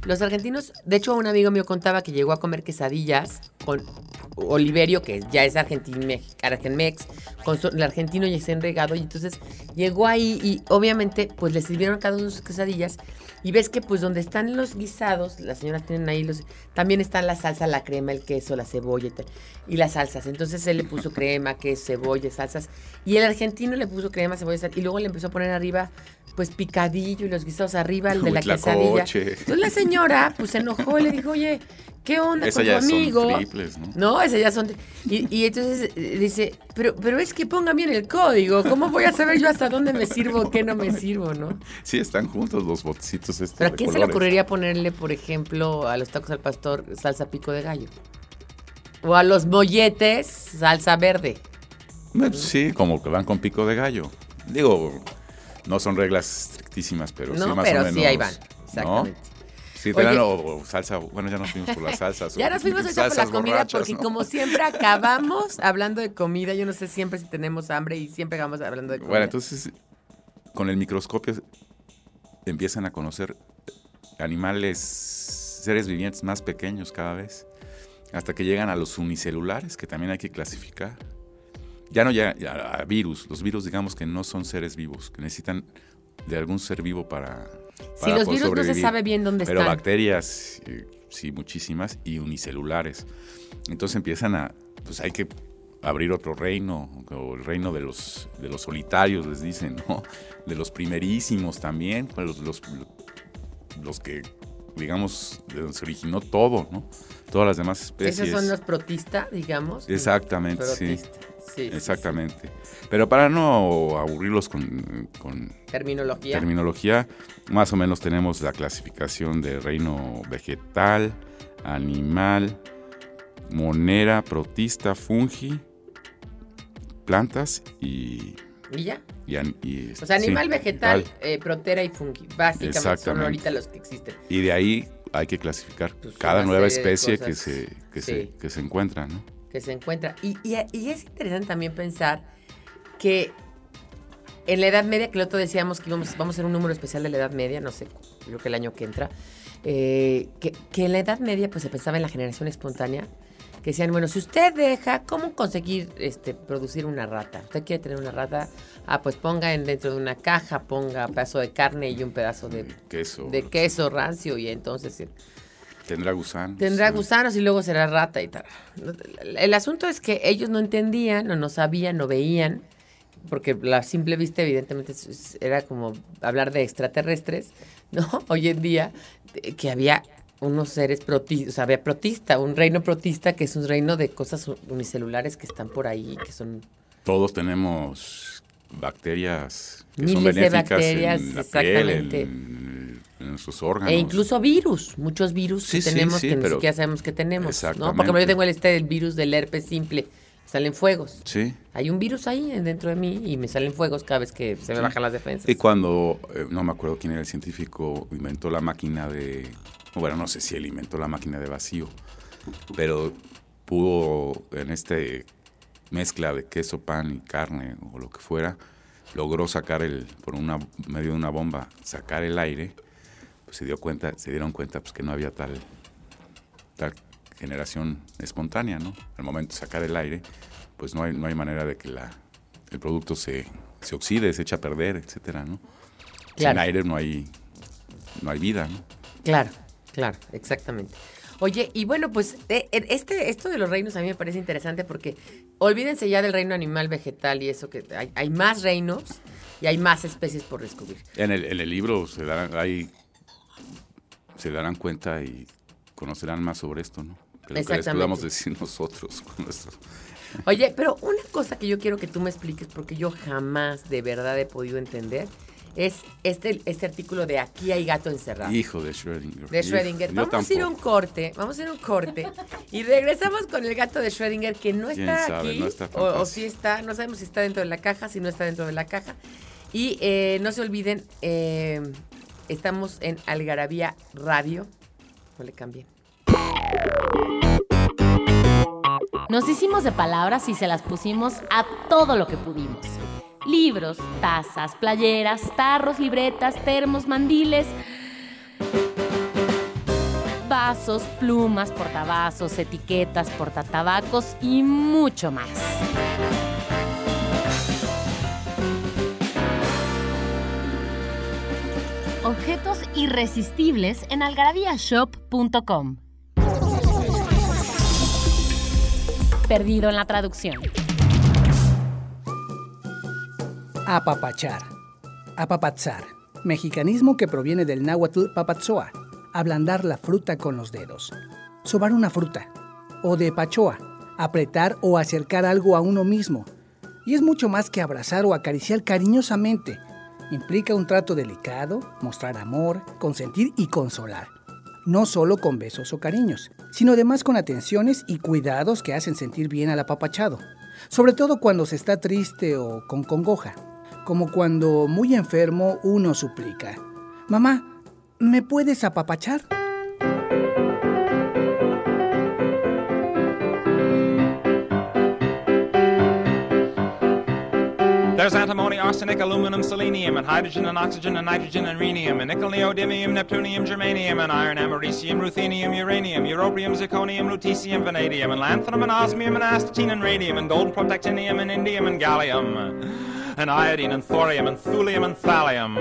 [SPEAKER 3] los argentinos, de hecho, un amigo mío contaba que llegó a comer quesadillas con Oliverio, que ya es argentinmex, argenmex, con su- el argentino y ese enregado, y entonces llegó ahí y obviamente pues le sirvieron cada uno sus quesadillas y ves que pues donde están los guisados, las señoras tienen ahí los, también están la salsa, la crema, el queso, la cebolla y tal, y las salsas, entonces él le puso crema, queso, cebolla, salsas, y el argentino le puso crema, cebolla, sal, y luego le empezó a poner arriba pues picadillo y los guisados arriba, el de la quesadilla. Entonces la señora pues se enojó y le dijo, oye, ¿qué onda
[SPEAKER 4] Esa
[SPEAKER 3] con tu
[SPEAKER 4] ya son
[SPEAKER 3] amigo?
[SPEAKER 4] triples, ¿no?
[SPEAKER 3] No, esas ya son. Y, y entonces eh, dice, pero, pero es que pongan bien el código. ¿Cómo voy a saber yo hasta dónde me sirvo, qué no me sirvo, no?
[SPEAKER 4] Sí, están juntos los botecitos estos
[SPEAKER 3] Pero ¿a quién se le ocurriría ponerle, por ejemplo, a los tacos al pastor salsa pico de gallo? O a los molletes salsa verde.
[SPEAKER 4] Sí, como que van con pico de gallo. Digo, no son reglas estrictísimas, pero sí más
[SPEAKER 3] pero
[SPEAKER 4] o menos.
[SPEAKER 3] sí, ahí van.
[SPEAKER 4] ¿no? Sí,
[SPEAKER 3] Oye.
[SPEAKER 4] te dan o, o salsa, bueno, ya nos fuimos por las salsas.
[SPEAKER 3] Ya nos fuimos por la comida
[SPEAKER 4] borrachas,
[SPEAKER 3] porque
[SPEAKER 4] ¿no?
[SPEAKER 3] como siempre acabamos hablando de comida. Yo no sé siempre si tenemos hambre y siempre acabamos hablando de comida.
[SPEAKER 4] Bueno, entonces, con el microscopio empiezan a conocer animales, seres vivientes más pequeños cada vez, hasta que llegan a los unicelulares, que también hay que clasificar. Ya no ya, ya a virus, los virus digamos que no son seres vivos, que necesitan de algún ser vivo para...
[SPEAKER 3] si
[SPEAKER 4] para
[SPEAKER 3] los
[SPEAKER 4] poder
[SPEAKER 3] virus no se sabe bien dónde
[SPEAKER 4] Pero
[SPEAKER 3] están.
[SPEAKER 4] bacterias, eh, sí, muchísimas, y unicelulares. Entonces empiezan a, pues hay que abrir otro reino, o el reino de los, de los solitarios, les dicen, ¿no? De los primerísimos también, pues, los, los, los que, digamos, de donde se originó todo, ¿no? Todas las demás especies.
[SPEAKER 3] Esos son los protistas, digamos.
[SPEAKER 4] Exactamente, sí.
[SPEAKER 3] Protistas. Sí, sí,
[SPEAKER 4] Exactamente. Pero para no aburrirlos con.
[SPEAKER 3] Terminología.
[SPEAKER 4] terminología, más o menos tenemos la clasificación de reino vegetal, animal, monera, protista, fungi, plantas y...
[SPEAKER 3] ¿Y ya?
[SPEAKER 4] y an- y-
[SPEAKER 3] O sea, animal,
[SPEAKER 4] sí,
[SPEAKER 3] vegetal, eh, protera y fungi. Básicamente son ahorita los que existen.
[SPEAKER 4] Y de ahí hay que clasificar
[SPEAKER 3] Pues,
[SPEAKER 4] cada nueva especie que se, que,
[SPEAKER 3] Sí.
[SPEAKER 4] se, que se encuentra, ¿no?
[SPEAKER 3] que se encuentra. Y, y- y es interesante también pensar que en la Edad Media, que el otro decíamos que íbamos, vamos a hacer un número especial de la Edad Media, no sé, creo que el año que entra, eh, que, que en la Edad Media pues se pensaba en la generación espontánea, que decían, bueno, si usted deja, ¿cómo conseguir este, producir una rata? ¿Usted quiere tener una rata? Ah, pues ponga en, dentro de una caja, ponga un pedazo de carne y un pedazo de,
[SPEAKER 4] Queso.
[SPEAKER 3] de queso rancio y entonces...
[SPEAKER 4] Tendrá gusanos.
[SPEAKER 3] Tendrá
[SPEAKER 4] ¿no?
[SPEAKER 3] gusanos y luego será rata y tal. El asunto es que ellos no entendían, o no sabían, no veían porque la simple vista evidentemente era como hablar de extraterrestres, ¿no? Hoy en día, que había unos seres protistas, o sea, había protista, un reino protista que es un reino de cosas unicelulares que están por ahí, que son
[SPEAKER 4] Todos tenemos bacterias que son
[SPEAKER 3] Miles de bacterias,
[SPEAKER 4] en la
[SPEAKER 3] exactamente.
[SPEAKER 4] piel, en, en nuestros órganos.
[SPEAKER 3] E incluso virus, muchos virus
[SPEAKER 4] Sí,
[SPEAKER 3] que tenemos
[SPEAKER 4] sí,
[SPEAKER 3] que ni siquiera sabemos que tenemos. ¿no?
[SPEAKER 4] Exactamente.
[SPEAKER 3] Por ejemplo, yo tengo el este del virus del herpes simple, salen fuegos.
[SPEAKER 4] Sí.
[SPEAKER 3] Hay un virus ahí dentro de mí y me salen fuegos cada vez que se me bajan las defensas.
[SPEAKER 4] Y cuando, eh, no me acuerdo quién era el científico, inventó la máquina de, bueno, no sé si él inventó la máquina de vacío, pero pudo en este mezcla de queso, pan y carne o lo que fuera, logró sacar el, por una, medio de una bomba, sacar el aire, pues se dio cuenta, se dieron cuenta pues que no había tal, tal generación espontánea, ¿no? Al momento de sacar el aire, pues no hay, no hay manera de que la, el producto se, se oxide, se echa a perder, etcétera, ¿no?
[SPEAKER 3] Claro.
[SPEAKER 4] Sin aire no hay, no hay vida, ¿no?
[SPEAKER 3] Claro, claro, exactamente. Oye, y bueno, pues eh, eh, este, esto de los reinos a mí me parece interesante porque olvídense ya del reino animal, vegetal y eso, que hay, hay más reinos y hay más especies por descubrir.
[SPEAKER 4] En el, en el libro se darán, hay- se darán cuenta y conocerán más sobre esto, ¿no? Que lo que les podamos decir nosotros con nuestros...
[SPEAKER 3] Oye, pero una cosa que yo quiero que tú me expliques, porque yo jamás de verdad he podido entender, es este, este artículo de Aquí hay gato encerrado.
[SPEAKER 4] Hijo de Schrödinger.
[SPEAKER 3] de Schrödinger. Vamos a ir a un corte, vamos a ir a un corte y regresamos con el gato de Schrödinger que no
[SPEAKER 4] ¿Quién
[SPEAKER 3] está
[SPEAKER 4] sabe?
[SPEAKER 3] aquí
[SPEAKER 4] No está
[SPEAKER 3] o, o si está, no sabemos si está dentro de la caja, si no está dentro de la caja. Y eh, no se olviden, eh, estamos en Algarabía Radio. No le cambien.
[SPEAKER 1] Nos hicimos de palabras y se las pusimos a todo lo que pudimos. Libros, tazas, playeras, tarros, libretas, termos, mandiles, vasos, plumas, portavasos, etiquetas, portatabacos y mucho más. Objetos irresistibles en algarabíashop.com. Perdido en la traducción.
[SPEAKER 2] Apapachar. Apapachar. Mexicanismo que proviene del náhuatl papatzoa. Ablandar la fruta con los dedos. Sobar una fruta. O de pachoa. Apretar o acercar algo a uno mismo. Y es mucho más que abrazar o acariciar cariñosamente. Implica un trato delicado, mostrar amor, consentir y consolar. No solo con besos o cariños, sino además con atenciones y cuidados que hacen sentir bien al apapachado. Sobre todo cuando se está triste o con congoja. Como cuando muy enfermo uno suplica. Mamá, ¿me puedes apapachar?
[SPEAKER 7] There's antimony, arsenic, aluminum, selenium, and hydrogen and oxygen and nitrogen and rhenium, and nickel, neodymium, neptunium, germanium, and iron, americium, ruthenium, uranium, europium, zirconium, lutetium, vanadium, and lanthanum, and osmium, and astatine, and radium, and gold, protactinium, and indium, and gallium, and iodine, and thorium, and thulium, and thallium.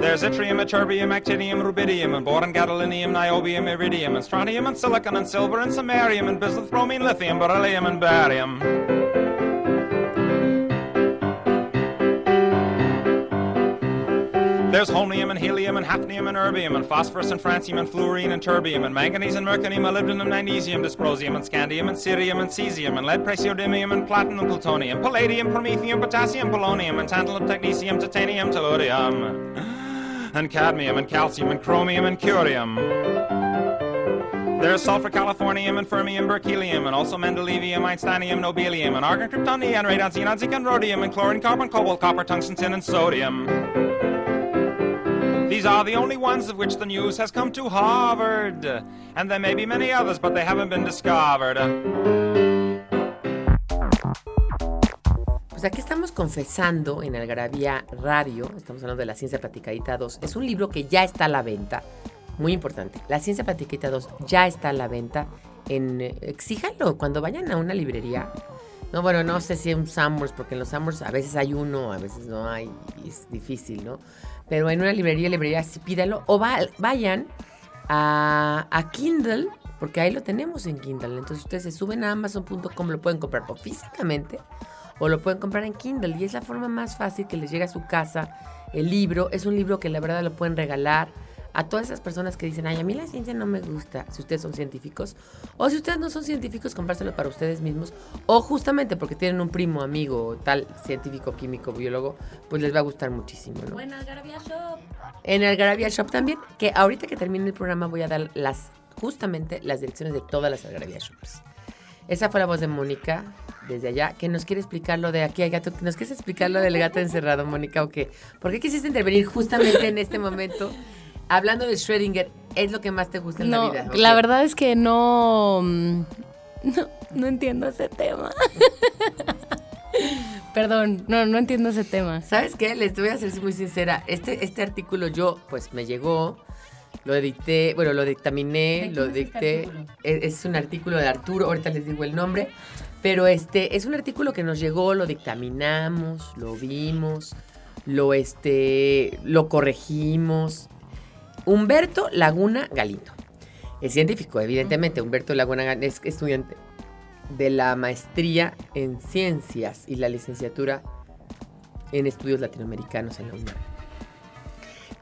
[SPEAKER 7] There's yttrium, ytterbium, actinium, rubidium, and boron, gadolinium, niobium, iridium, and strontium, and silicon, and silver, and samarium, and bismuth, bromine, lithium, beryllium, and barium. There's holmium and helium and hafnium and erbium and phosphorus and francium and fluorine and terbium and manganese and mercurium, molybdenum, and magnesium, dysprosium and scandium and cerium and cesium and lead, praseodymium and platinum, plutonium, palladium, promethium, potassium, polonium and tantalum, technetium, titanium, tellurium and cadmium and calcium and chromium and curium. There's sulfur, californium, and fermium, berkelium, and also mendelevium, einsteinium, nobelium, and argon, krypton, neon, radon, xenon, zinc, and rhodium, and chlorine, carbon, cobalt, copper, tungsten, tin, and sodium. These are the only ones of which the news has come to Harvard. And there may be many others, but they haven't been discovered.
[SPEAKER 3] Pues aquí estamos confesando en Algarabía Radio, estamos hablando de La Ciencia Platicadita 2. Es un libro que ya está a la venta, muy importante. La Ciencia Platicadita 2 ya está a la venta en... eh, Exíjanlo cuando vayan a una librería. No, bueno, no sé si en un Summers, porque en los Summers a veces hay uno, a veces no hay, y es difícil, ¿no? Pero en una librería, librería, sí pídalo. O va- vayan a, a Kindle, porque ahí lo tenemos en Kindle. Entonces ustedes se suben a Amazon.com, lo pueden comprar o físicamente o lo pueden comprar en Kindle y es la forma más fácil que les llega a su casa el libro. Es un libro que la verdad lo pueden regalar a todas esas personas que dicen, ay, a mí la ciencia no me gusta, si ustedes son científicos, o si ustedes no son científicos, comprárselo para ustedes mismos, o justamente porque tienen un primo, amigo, tal científico, químico, biólogo, pues les va a gustar muchísimo, ¿no?
[SPEAKER 1] Buenas, Garabia Shop.
[SPEAKER 3] En el Garabia Shop también, que ahorita que termine el programa voy a dar las justamente las direcciones de todas las Garabia Shops. Esa fue la voz de Mónica desde allá, que nos quiere explicar lo de aquí hay gato. ¿Nos quieres explicar lo del gato encerrado, Mónica, o qué? ¿Por qué quisiste intervenir justamente en este momento? Hablando de Schrödinger, ¿es lo que más te gusta en
[SPEAKER 1] No,
[SPEAKER 3] la vida?
[SPEAKER 1] la verdad es que no, mm, no, no entiendo ese tema. Perdón, no, no entiendo ese tema.
[SPEAKER 3] ¿Sabes qué? Les voy a ser muy sincera. Este, este artículo yo, pues me llegó, lo edité, bueno, lo dictaminé,
[SPEAKER 1] ¿De
[SPEAKER 3] lo
[SPEAKER 1] es este
[SPEAKER 3] dicté. Es, es un artículo de Arturo, ahorita les digo el nombre. Pero este es un artículo que nos llegó, lo dictaminamos, lo vimos, lo, este, lo corregimos. Humberto Laguna Galindo. Es científico, evidentemente. Humberto Laguna Galindo es estudiante de la maestría en ciencias y la licenciatura en estudios latinoamericanos en la UNAM.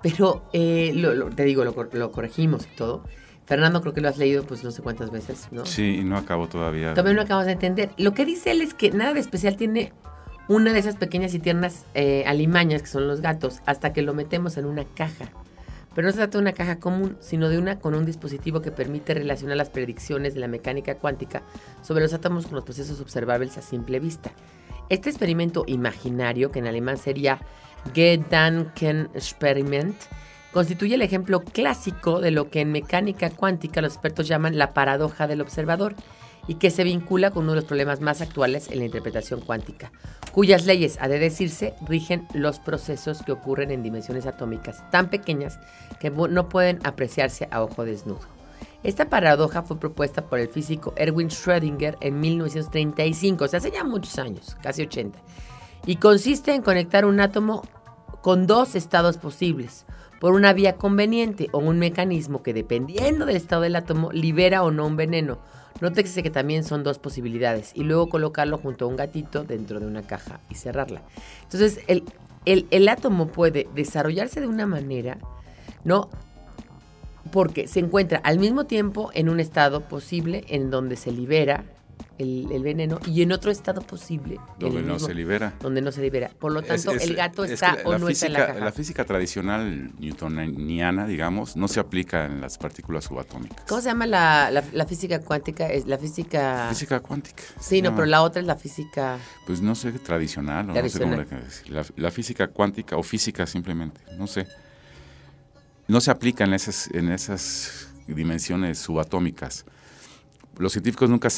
[SPEAKER 3] Pero eh, lo- lo- te digo, lo, cor- lo corregimos y todo. Fernando, creo que lo has leído pues no sé cuántas veces, ¿no?
[SPEAKER 4] Sí, y no acabo todavía.
[SPEAKER 3] Todavía no acabamos de entender. Lo que dice él es que nada de especial tiene una de esas pequeñas y tiernas eh, alimañas que son los gatos hasta que lo metemos en una caja. Pero no se trata de una caja común, sino de una con un dispositivo que permite relacionar las predicciones de la mecánica cuántica sobre los átomos con los procesos observables a simple vista. Este experimento imaginario, que en alemán sería Gedankenexperiment, constituye el ejemplo clásico de lo que en mecánica cuántica los expertos llaman la paradoja del observador y que se vincula con uno de los problemas más actuales en la interpretación cuántica, cuyas leyes, ha de decirse, rigen los procesos que ocurren en dimensiones atómicas tan pequeñas que no pueden apreciarse a ojo desnudo. Esta paradoja fue propuesta por el físico Erwin Schrödinger en 1935, o sea, hace ya muchos años, casi 80, y consiste en conectar un átomo con dos estados posibles, por una vía conveniente o un mecanismo que dependiendo del estado del átomo libera o no un veneno. Nótese que también son dos posibilidades y luego colocarlo junto a un gatito dentro de una caja y cerrarla. Entonces el, el- el átomo puede desarrollarse de una manera, ¿no? Porque se encuentra al mismo tiempo en un estado posible en donde se libera el, el veneno y en otro estado posible
[SPEAKER 4] Donde no
[SPEAKER 3] mismo-
[SPEAKER 4] se libera.
[SPEAKER 3] donde no se libera. Por lo tanto,
[SPEAKER 4] es-
[SPEAKER 3] el gato
[SPEAKER 4] es que
[SPEAKER 3] está o no está en la caja.
[SPEAKER 4] La física tradicional newtoniana, digamos, no se aplica en las partículas subatómicas.
[SPEAKER 3] ¿Cómo se llama la, la- la física cuántica? Es la física...
[SPEAKER 4] Física cuántica.
[SPEAKER 3] Sí, no, pero la otra es la física...
[SPEAKER 4] Pues no sé, tradicional, o no sé cómo. La, la física cuántica o física simplemente, no sé. No se aplica en esas, en esas dimensiones subatómicas. Los científicos nunca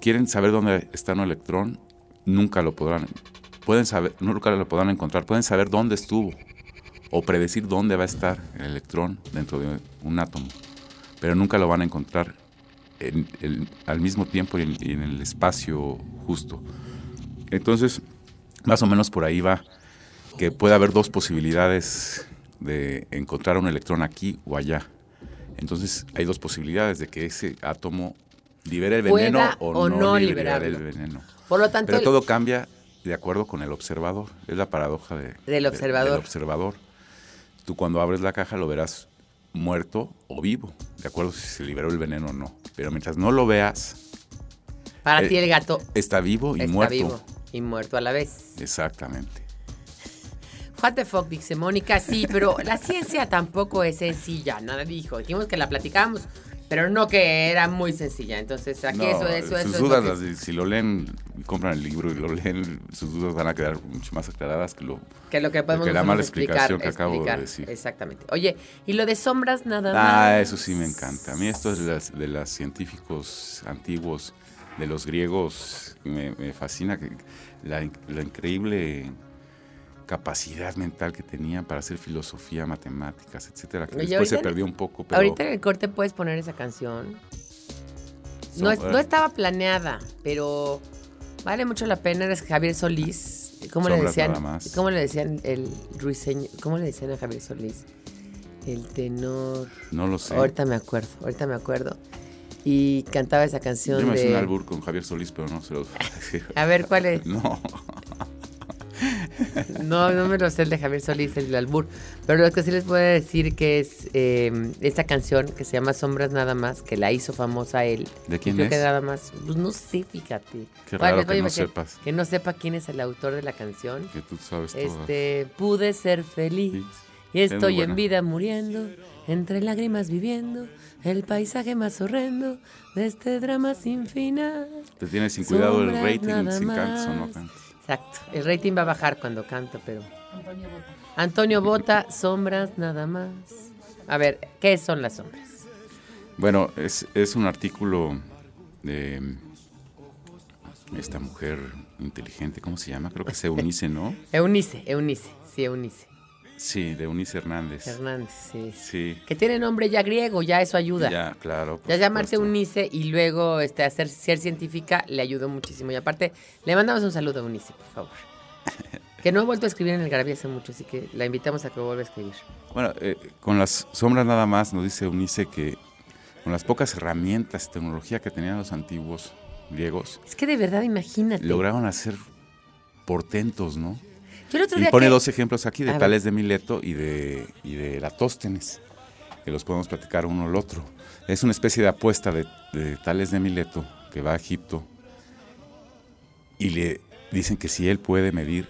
[SPEAKER 4] quieren saber dónde está un electrón, nunca lo podrán. Pueden saber, nunca lo podrán encontrar, pueden saber dónde estuvo o predecir dónde va a estar el electrón dentro de un átomo, pero nunca lo van a encontrar al mismo tiempo y en- en el espacio justo. Entonces, más o menos por ahí va que puede haber dos posibilidades de encontrar un electrón aquí o allá. Entonces, hay dos posibilidades de que ese átomo libere el veneno o,
[SPEAKER 3] o
[SPEAKER 4] no,
[SPEAKER 3] no
[SPEAKER 4] liberar el veneno.
[SPEAKER 3] Por lo tanto,
[SPEAKER 4] Pero
[SPEAKER 3] el-
[SPEAKER 4] todo cambia de acuerdo con el observador. Es la paradoja de-
[SPEAKER 3] Del
[SPEAKER 4] de-
[SPEAKER 3] observador.
[SPEAKER 4] del observador. Tú cuando abres la caja lo verás muerto o vivo, de acuerdo si se liberó el veneno o no. Pero mientras no lo veas,
[SPEAKER 3] para
[SPEAKER 4] eh,
[SPEAKER 3] ti el gato
[SPEAKER 4] está vivo y
[SPEAKER 3] está
[SPEAKER 4] muerto.
[SPEAKER 3] vivo y muerto a la vez.
[SPEAKER 4] Exactamente.
[SPEAKER 3] What the fuck, dice Mónica, sí, pero la ciencia tampoco es sencilla, nada dijo. Dijimos que la platicamos, pero no que era muy sencilla. Entonces, aquí
[SPEAKER 4] No,
[SPEAKER 3] eso, eso,
[SPEAKER 4] sus
[SPEAKER 3] eso. es
[SPEAKER 4] dudas, de- si lo leen, compran el libro y lo leen, sus dudas van a quedar mucho más aclaradas que lo...
[SPEAKER 3] que lo que podemos
[SPEAKER 4] que la mala
[SPEAKER 3] explicar,
[SPEAKER 4] explicación que acabo de decir.
[SPEAKER 3] Exactamente. Oye, y lo de sombras nada más.
[SPEAKER 4] Ah, eso sí me encanta. A mí esto es de las, de las científicos antiguos, de los griegos, me, me fascina que la, la increíble capacidad mental que tenían para hacer filosofía, matemáticas, etcétera, que después se perdió un poco, pero
[SPEAKER 3] Ahorita en el corte puedes poner esa canción. No, es- no estaba planeada, pero vale mucho la pena. Eres Javier Solís. ¿Cómo le decían? ¿Cómo le decían el ruiseño? ¿Cómo le decían a Javier Solís? El tenor.
[SPEAKER 4] no lo sé.
[SPEAKER 3] Ahorita me acuerdo, ahorita me acuerdo. y cantaba esa canción
[SPEAKER 4] Yo me hice
[SPEAKER 3] de...
[SPEAKER 4] un albur con Javier Solís, pero no se lo
[SPEAKER 3] A ver, ¿cuál es?
[SPEAKER 4] No.
[SPEAKER 3] No, no me lo sé el de Javier Solís, el del albur. Pero lo que sí les puedo decir que es eh, esta canción que se llama Sombras Nada Más, que la hizo famosa él.
[SPEAKER 4] ¿De quién
[SPEAKER 3] Creo que
[SPEAKER 4] es?
[SPEAKER 3] nada más, pues no sé, fíjate.
[SPEAKER 4] Qué
[SPEAKER 3] ¿Cuál
[SPEAKER 4] raro
[SPEAKER 3] es?
[SPEAKER 4] que no
[SPEAKER 3] que-
[SPEAKER 4] sepas.
[SPEAKER 3] Que no sepa quién es el autor de la canción.
[SPEAKER 4] Que tú sabes todo.
[SPEAKER 3] Este, pude ser feliz
[SPEAKER 4] Sí.
[SPEAKER 3] y
[SPEAKER 4] Es
[SPEAKER 3] estoy en
[SPEAKER 4] buena.
[SPEAKER 3] vida muriendo, entre lágrimas viviendo, el paisaje más horrendo de este drama sin final.
[SPEAKER 4] Te tienes sin cuidado el
[SPEAKER 3] Sombras
[SPEAKER 4] rating,
[SPEAKER 3] nada
[SPEAKER 4] sin cantas o no
[SPEAKER 3] más. Exacto, el rating va a bajar cuando canto, pero... Antonio Bota, sombras nada más. A ver, ¿qué son las sombras?
[SPEAKER 4] Bueno, es, es un artículo de esta mujer inteligente, ¿cómo se llama? Creo que es Eunice, ¿no?
[SPEAKER 3] Eunice, Eunice, sí, Eunice.
[SPEAKER 4] Sí, de Eunice Hernández.
[SPEAKER 3] Hernández, sí.
[SPEAKER 4] Sí.
[SPEAKER 3] Que tiene nombre ya griego, ya eso ayuda.
[SPEAKER 4] Ya, claro.
[SPEAKER 3] Ya llamarse. Eunice y luego este, hacer ser científica le ayudó muchísimo. Y aparte, le mandamos un saludo a Eunice, por favor. Que no ha vuelto a escribir en el Garabía hace mucho, así que la invitamos a que vuelva a escribir.
[SPEAKER 4] Bueno, eh, con las sombras nada más nos dice Eunice que con las pocas herramientas, tecnología que tenían los antiguos griegos,
[SPEAKER 3] Es que de verdad, imagínate.
[SPEAKER 4] lograron hacer portentos, ¿no?
[SPEAKER 3] Otro
[SPEAKER 4] Y
[SPEAKER 3] día
[SPEAKER 4] pone
[SPEAKER 3] que-
[SPEAKER 4] dos ejemplos aquí de. Tales de Mileto y de, y de Eratóstenes, que los podemos platicar uno al otro. Es una especie de apuesta de, de Tales de Mileto que va a Egipto y le dicen que si él puede medir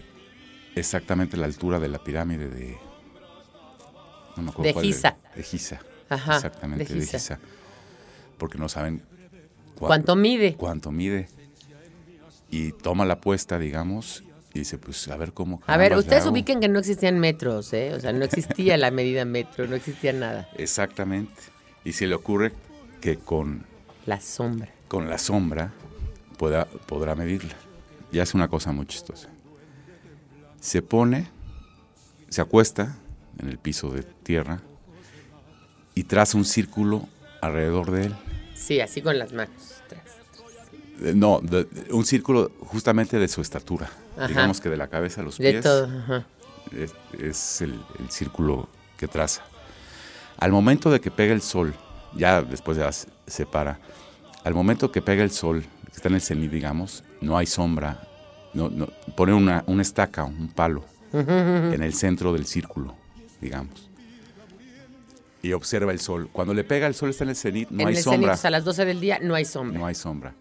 [SPEAKER 4] exactamente la altura de la pirámide de... No me acuerdo
[SPEAKER 3] De
[SPEAKER 4] cuál
[SPEAKER 3] Giza.
[SPEAKER 4] De Giza.
[SPEAKER 3] Ajá,
[SPEAKER 4] exactamente,
[SPEAKER 3] de
[SPEAKER 4] de
[SPEAKER 3] Giza.
[SPEAKER 4] Porque no saben
[SPEAKER 3] ¿Cuánto mide?
[SPEAKER 4] cuánto mide. Y toma la apuesta, digamos, y dice, pues a ver cómo...
[SPEAKER 3] A ver, ustedes ubiquen que no existían metros, ¿eh? O sea, no existía la medida metro, no existía nada.
[SPEAKER 4] Exactamente. Y se le ocurre que con,
[SPEAKER 3] La sombra.
[SPEAKER 4] con la sombra pueda, podrá medirla. Y hace una cosa muy chistosa. Se pone, se acuesta en el piso de tierra y traza un círculo alrededor de él.
[SPEAKER 3] Sí, así con las manos.
[SPEAKER 4] Eh, No, de- de- un círculo justamente de su estatura.
[SPEAKER 3] Ajá.
[SPEAKER 4] Digamos que de la cabeza a los
[SPEAKER 3] De
[SPEAKER 4] pies.
[SPEAKER 3] todo. ajá.
[SPEAKER 4] es, es el, el círculo que traza. Al momento de que pega el sol, ya después ya se separa, al momento que pega el sol, que está en el cenit, digamos, no hay sombra, no, no, pone una, una estaca, un palo, en el centro del círculo, digamos. Y observa el sol. Cuando le pega el sol está en el cenit, no
[SPEAKER 3] en
[SPEAKER 4] hay
[SPEAKER 3] el
[SPEAKER 4] sombra.
[SPEAKER 3] cenit, a las 12 del día no hay sombra.
[SPEAKER 4] No hay sombra.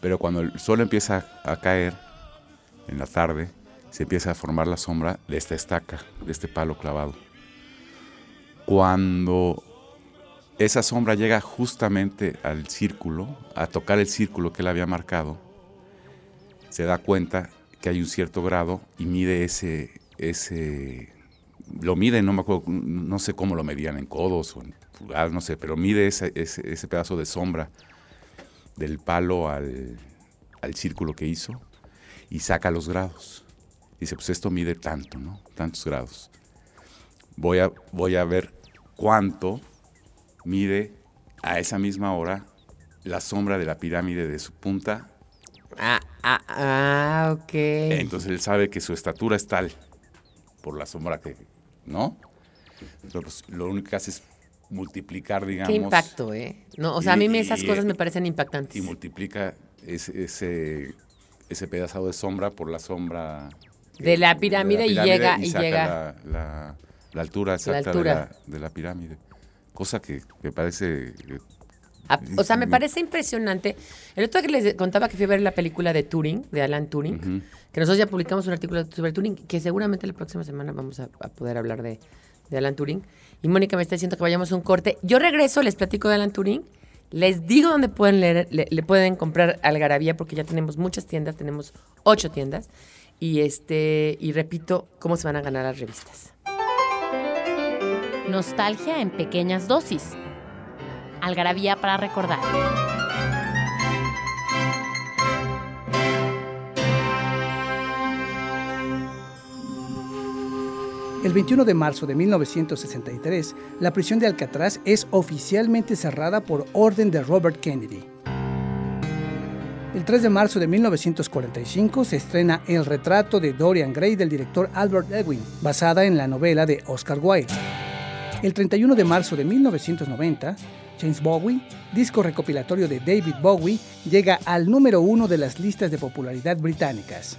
[SPEAKER 4] Pero cuando el sol empieza a caer en la tarde, se empieza a formar la sombra de esta estaca, de este palo clavado. Cuando esa sombra llega justamente al círculo, a tocar el círculo que él había marcado, se da cuenta que hay un cierto grado y mide ese, ese, lo mide, no me acuerdo, no sé cómo lo medían en codos o en pulgadas, no sé, pero mide ese, ese, ese pedazo de sombra del palo al, al círculo que hizo y saca los grados. Dice, pues esto mide tanto, ¿no? Tantos grados. Voy a, voy a ver cuánto mide a esa misma hora la sombra de la pirámide de su punta.
[SPEAKER 3] Ah, ah, ah, ok.
[SPEAKER 4] Entonces él sabe que su estatura es tal por la sombra que, ¿no? Entonces, pues, lo único que hace es multiplicar, digamos.
[SPEAKER 3] Qué impacto, ¿eh? No, o sea, a mí me- esas
[SPEAKER 4] Y-
[SPEAKER 3] cosas me parecen impactantes.
[SPEAKER 4] y multiplica ese, ese, ese pedazo de sombra por la sombra
[SPEAKER 3] De la pirámide y llega- y
[SPEAKER 4] saca
[SPEAKER 3] llega-
[SPEAKER 4] La, la- la altura exacta
[SPEAKER 3] altura.
[SPEAKER 4] De, la, de la pirámide. Cosa que me parece... eh,
[SPEAKER 3] Ah, O sea, me parece impresionante. El otro día que les contaba que fui a ver la película de Turing, de Alan Turing, que nosotros ya publicamos un artículo sobre Turing, que seguramente la próxima semana vamos a, a poder hablar de, de Alan Turing. Y Mónica me está diciendo que vayamos a un corte. Yo regreso, les platico de Alan Turing. Les digo dónde pueden leer, le, pueden comprar Algarabía, porque ya tenemos muchas tiendas, tenemos ocho tiendas. Y este, y repito, cómo se van a ganar las revistas.
[SPEAKER 1] Nostalgia en pequeñas dosis. Algarabía para recordar.
[SPEAKER 2] El 21 de marzo de 1963, la prisión de Alcatraz es oficialmente cerrada por orden de Robert Kennedy. El 3 de marzo de 1945 se estrena El retrato de Dorian Gray del director Albert Edwin, basada en la novela de Oscar Wilde. El 31 de marzo de 1990 James Bowie, disco recopilatorio de David Bowie, llega al número uno de las listas de popularidad británicas.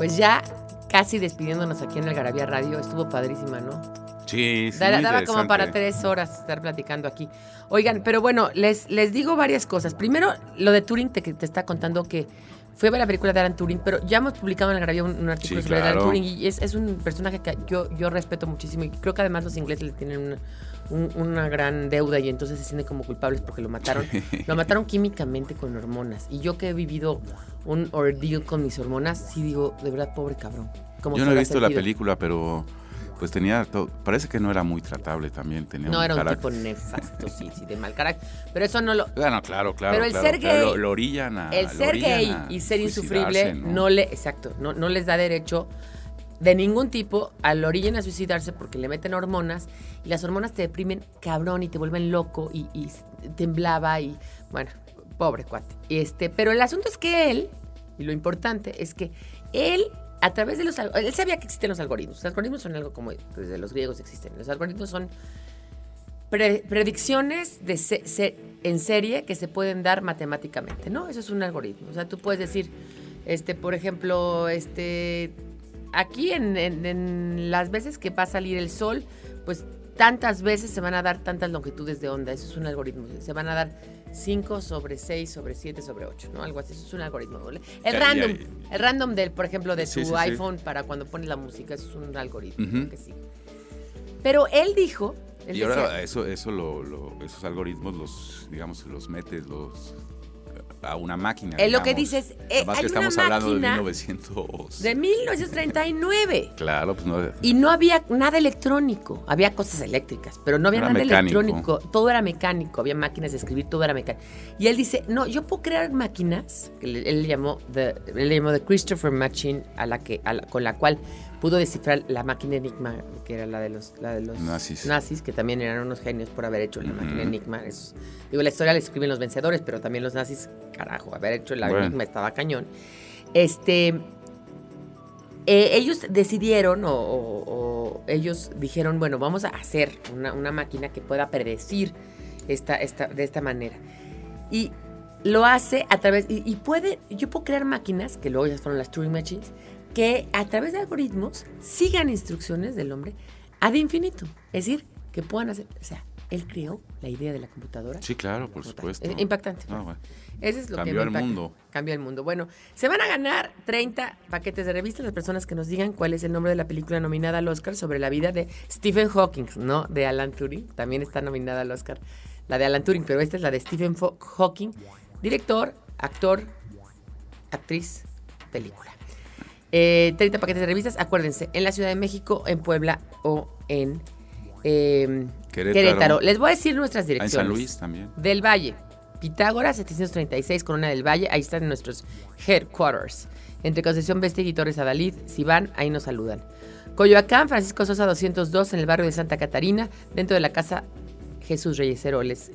[SPEAKER 3] Pues ya casi despidiéndonos aquí en el Garabía Radio, estuvo padrísima, ¿no?
[SPEAKER 4] Sí, sí.
[SPEAKER 3] Daba, como para tres horas estar platicando aquí. Oigan, pero bueno, les, les digo varias cosas. Primero, lo de Turing te, que te está contando que fue a ver la película de Alan Turing, pero ya hemos publicado en el Garabía un, un artículo
[SPEAKER 4] Sí,
[SPEAKER 3] sobre Alan
[SPEAKER 4] claro.
[SPEAKER 3] Turing y es, es un personaje que yo, yo respeto muchísimo y creo que además los ingleses le tienen una, un- una gran deuda y entonces se sienten como culpables porque lo mataron. lo mataron químicamente con hormonas. Y yo que he vivido un ordeal con mis hormonas, sí digo, de verdad, pobre cabrón. ¿Cómo
[SPEAKER 4] Yo no he visto la película, pero pues tenía todo, parece que no era muy tratable también, tenía
[SPEAKER 3] No,
[SPEAKER 4] un
[SPEAKER 3] era un tipo nefasto, sí, sí, de mal carácter. Pero eso no lo...
[SPEAKER 4] Bueno, claro, claro.
[SPEAKER 3] Pero el
[SPEAKER 4] claro,
[SPEAKER 3] ser
[SPEAKER 4] claro,
[SPEAKER 3] gay-
[SPEAKER 4] Lo, lo orillan a.
[SPEAKER 3] el ser gay y ser insufrible no, le... Exacto, no, no les da derecho de ningún tipo al origen a suicidarse porque le meten hormonas y las hormonas te deprimen cabrón y te vuelven loco y, temblaba y bueno, pobre cuate. Este, pero el asunto es que él, y lo importante es que él a través de los él sabía que existen los algoritmos. Los algoritmos son algo como desde los griegos existen. Los algoritmos son pre- predicciones de en serie que se pueden dar matemáticamente, ¿no? Eso es un algoritmo. O sea, tú puedes decir, este, por ejemplo, este, aquí en, en- en las veces que va a salir el sol, pues tantas veces se van a dar tantas longitudes de onda. Eso es un algoritmo. Se van a dar 5 sobre 6 sobre 7 sobre 8, ¿no? Algo así. Eso es un algoritmo. El
[SPEAKER 4] Ya,
[SPEAKER 3] random,
[SPEAKER 4] ya.
[SPEAKER 3] el random del, por ejemplo, de
[SPEAKER 4] Sí,
[SPEAKER 3] tu
[SPEAKER 4] sí, sí.
[SPEAKER 3] iPhone para cuando pones la música, eso es un algoritmo.
[SPEAKER 4] Ujú.
[SPEAKER 3] que sí. Pero él dijo... él
[SPEAKER 4] Y ahora eso, eso lo, lo- esos algoritmos los, digamos, los metes los a una máquina.
[SPEAKER 3] Eh, lo que dices, eh,
[SPEAKER 4] Además
[SPEAKER 3] hay
[SPEAKER 4] que
[SPEAKER 3] una
[SPEAKER 4] estamos hablando de
[SPEAKER 3] máquina
[SPEAKER 4] 1900.
[SPEAKER 3] de 1939.
[SPEAKER 4] Claro, pues no.
[SPEAKER 3] Y no había nada electrónico. Había cosas eléctricas, pero no había nada
[SPEAKER 4] mecánico.
[SPEAKER 3] electrónico. Todo era mecánico. Había máquinas de escribir, todo era mecánico. Y él dice, no, yo puedo crear máquinas, él le llamó The, él le llamó The Christopher Machine, a la que, a la- con la cual pudo descifrar la máquina Enigma, que era la de los, la de los
[SPEAKER 4] Nazis.
[SPEAKER 3] nazis, que también eran unos genios por haber hecho la máquina. Enigma. Eso- digo, la historia la escriben los vencedores, pero también los nazis, carajo, haber hecho la
[SPEAKER 4] Bueno.
[SPEAKER 3] Enigma estaba cañón. Este, eh, ellos decidieron o, o- o ellos dijeron, bueno, vamos a hacer una, una máquina que pueda predecir esta, esta, de esta manera. Y lo hace a través, y, y puede, yo puedo crear máquinas, que luego ya fueron las Turing Machines, que a través de algoritmos sigan instrucciones del hombre ad infinito. Es decir, que puedan hacer, o sea, él creó la idea de la computadora.
[SPEAKER 4] Sí, claro, por supuesto.
[SPEAKER 3] Es impactante.
[SPEAKER 4] No, bueno.
[SPEAKER 3] Eso es lo
[SPEAKER 4] Cambió
[SPEAKER 3] que
[SPEAKER 4] el mundo.
[SPEAKER 3] Cambió el mundo. Bueno, se van a ganar 30 paquetes de revistas las personas que nos digan cuál es el nombre de la película nominada al Oscar sobre la vida de Stephen Hawking, ¿no? De Alan Turing. También está nominada al Oscar la de Alan Turing, pero esta es la de Stephen Fo- Hawking, director, actor, actriz, película. Eh, 30 paquetes de revistas, acuérdense, en la Ciudad de México, en Puebla o en eh,
[SPEAKER 4] Querétaro.
[SPEAKER 3] Querétaro. Les voy a decir nuestras direcciones.
[SPEAKER 4] En San Luis también.
[SPEAKER 3] Del Valle. Pitágoras, 736, Corona del Valle. Ahí están nuestros headquarters. Entre Concepción Bestia y Torres Adalid, si van, ahí nos saludan. Coyoacán, Francisco Sosa 202, en el barrio de Santa Catarina, dentro de la casa Jesús Reyes Heroles.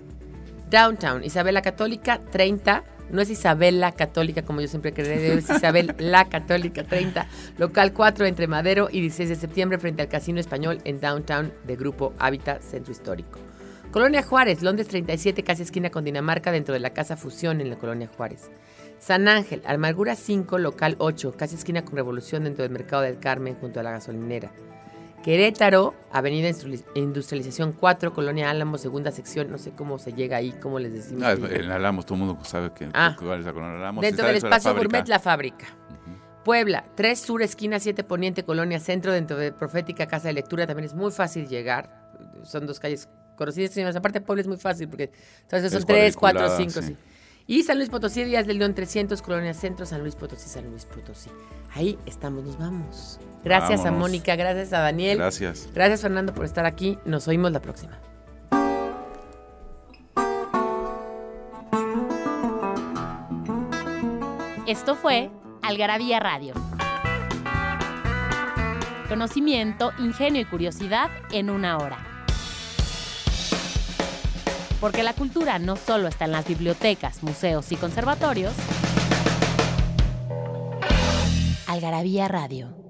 [SPEAKER 3] Downtown, Isabel la Católica, 30. No es Isabel la Católica, como yo siempre creí, es Isabel la Católica, 30. Local 4, entre Madero y 16 de septiembre, frente al Casino Español en Downtown de Grupo Hábitat Centro Histórico. Colonia Juárez, Londres 37, casi esquina con Dinamarca, dentro de la Casa Fusión en la Colonia Juárez. San Ángel, Amargura 5, local 8, casi esquina con Revolución dentro del Mercado del Carmen, junto a la gasolinera. Querétaro, Avenida Industrialización 4, Colonia Álamo, segunda sección, no sé cómo se llega ahí, cómo les decimos.
[SPEAKER 4] Ah, en Alamos, todo el mundo sabe que,
[SPEAKER 3] Ah.
[SPEAKER 4] cuál es la colonia Alamos.
[SPEAKER 3] Dentro del
[SPEAKER 4] de la
[SPEAKER 3] espacio
[SPEAKER 4] fábrica.
[SPEAKER 3] Gourmet La Fábrica. Puebla, 3 Sur, esquina 7 Poniente, Colonia Centro, dentro de Profética Casa de Lectura. También es muy fácil llegar. Son dos calles conocidas. Aparte, Puebla es muy fácil porque ¿sabes? son
[SPEAKER 4] Es
[SPEAKER 3] 3, 4,
[SPEAKER 4] cuadriculada,
[SPEAKER 3] 5,
[SPEAKER 4] sí.
[SPEAKER 3] sí. Y San Luis Potosí, Díaz del León 300, Colonia Centro, San Luis Potosí, San Luis Potosí. Ahí estamos, nos vamos. Gracias a. Mónica, gracias a Daniel.
[SPEAKER 4] Gracias.
[SPEAKER 3] Gracias Fernando por estar aquí. Nos oímos la próxima.
[SPEAKER 1] Esto fue Algarabía Radio. Conocimiento, ingenio y curiosidad en una hora. Porque la cultura no solo está en las bibliotecas, museos y conservatorios. Algarabía Radio.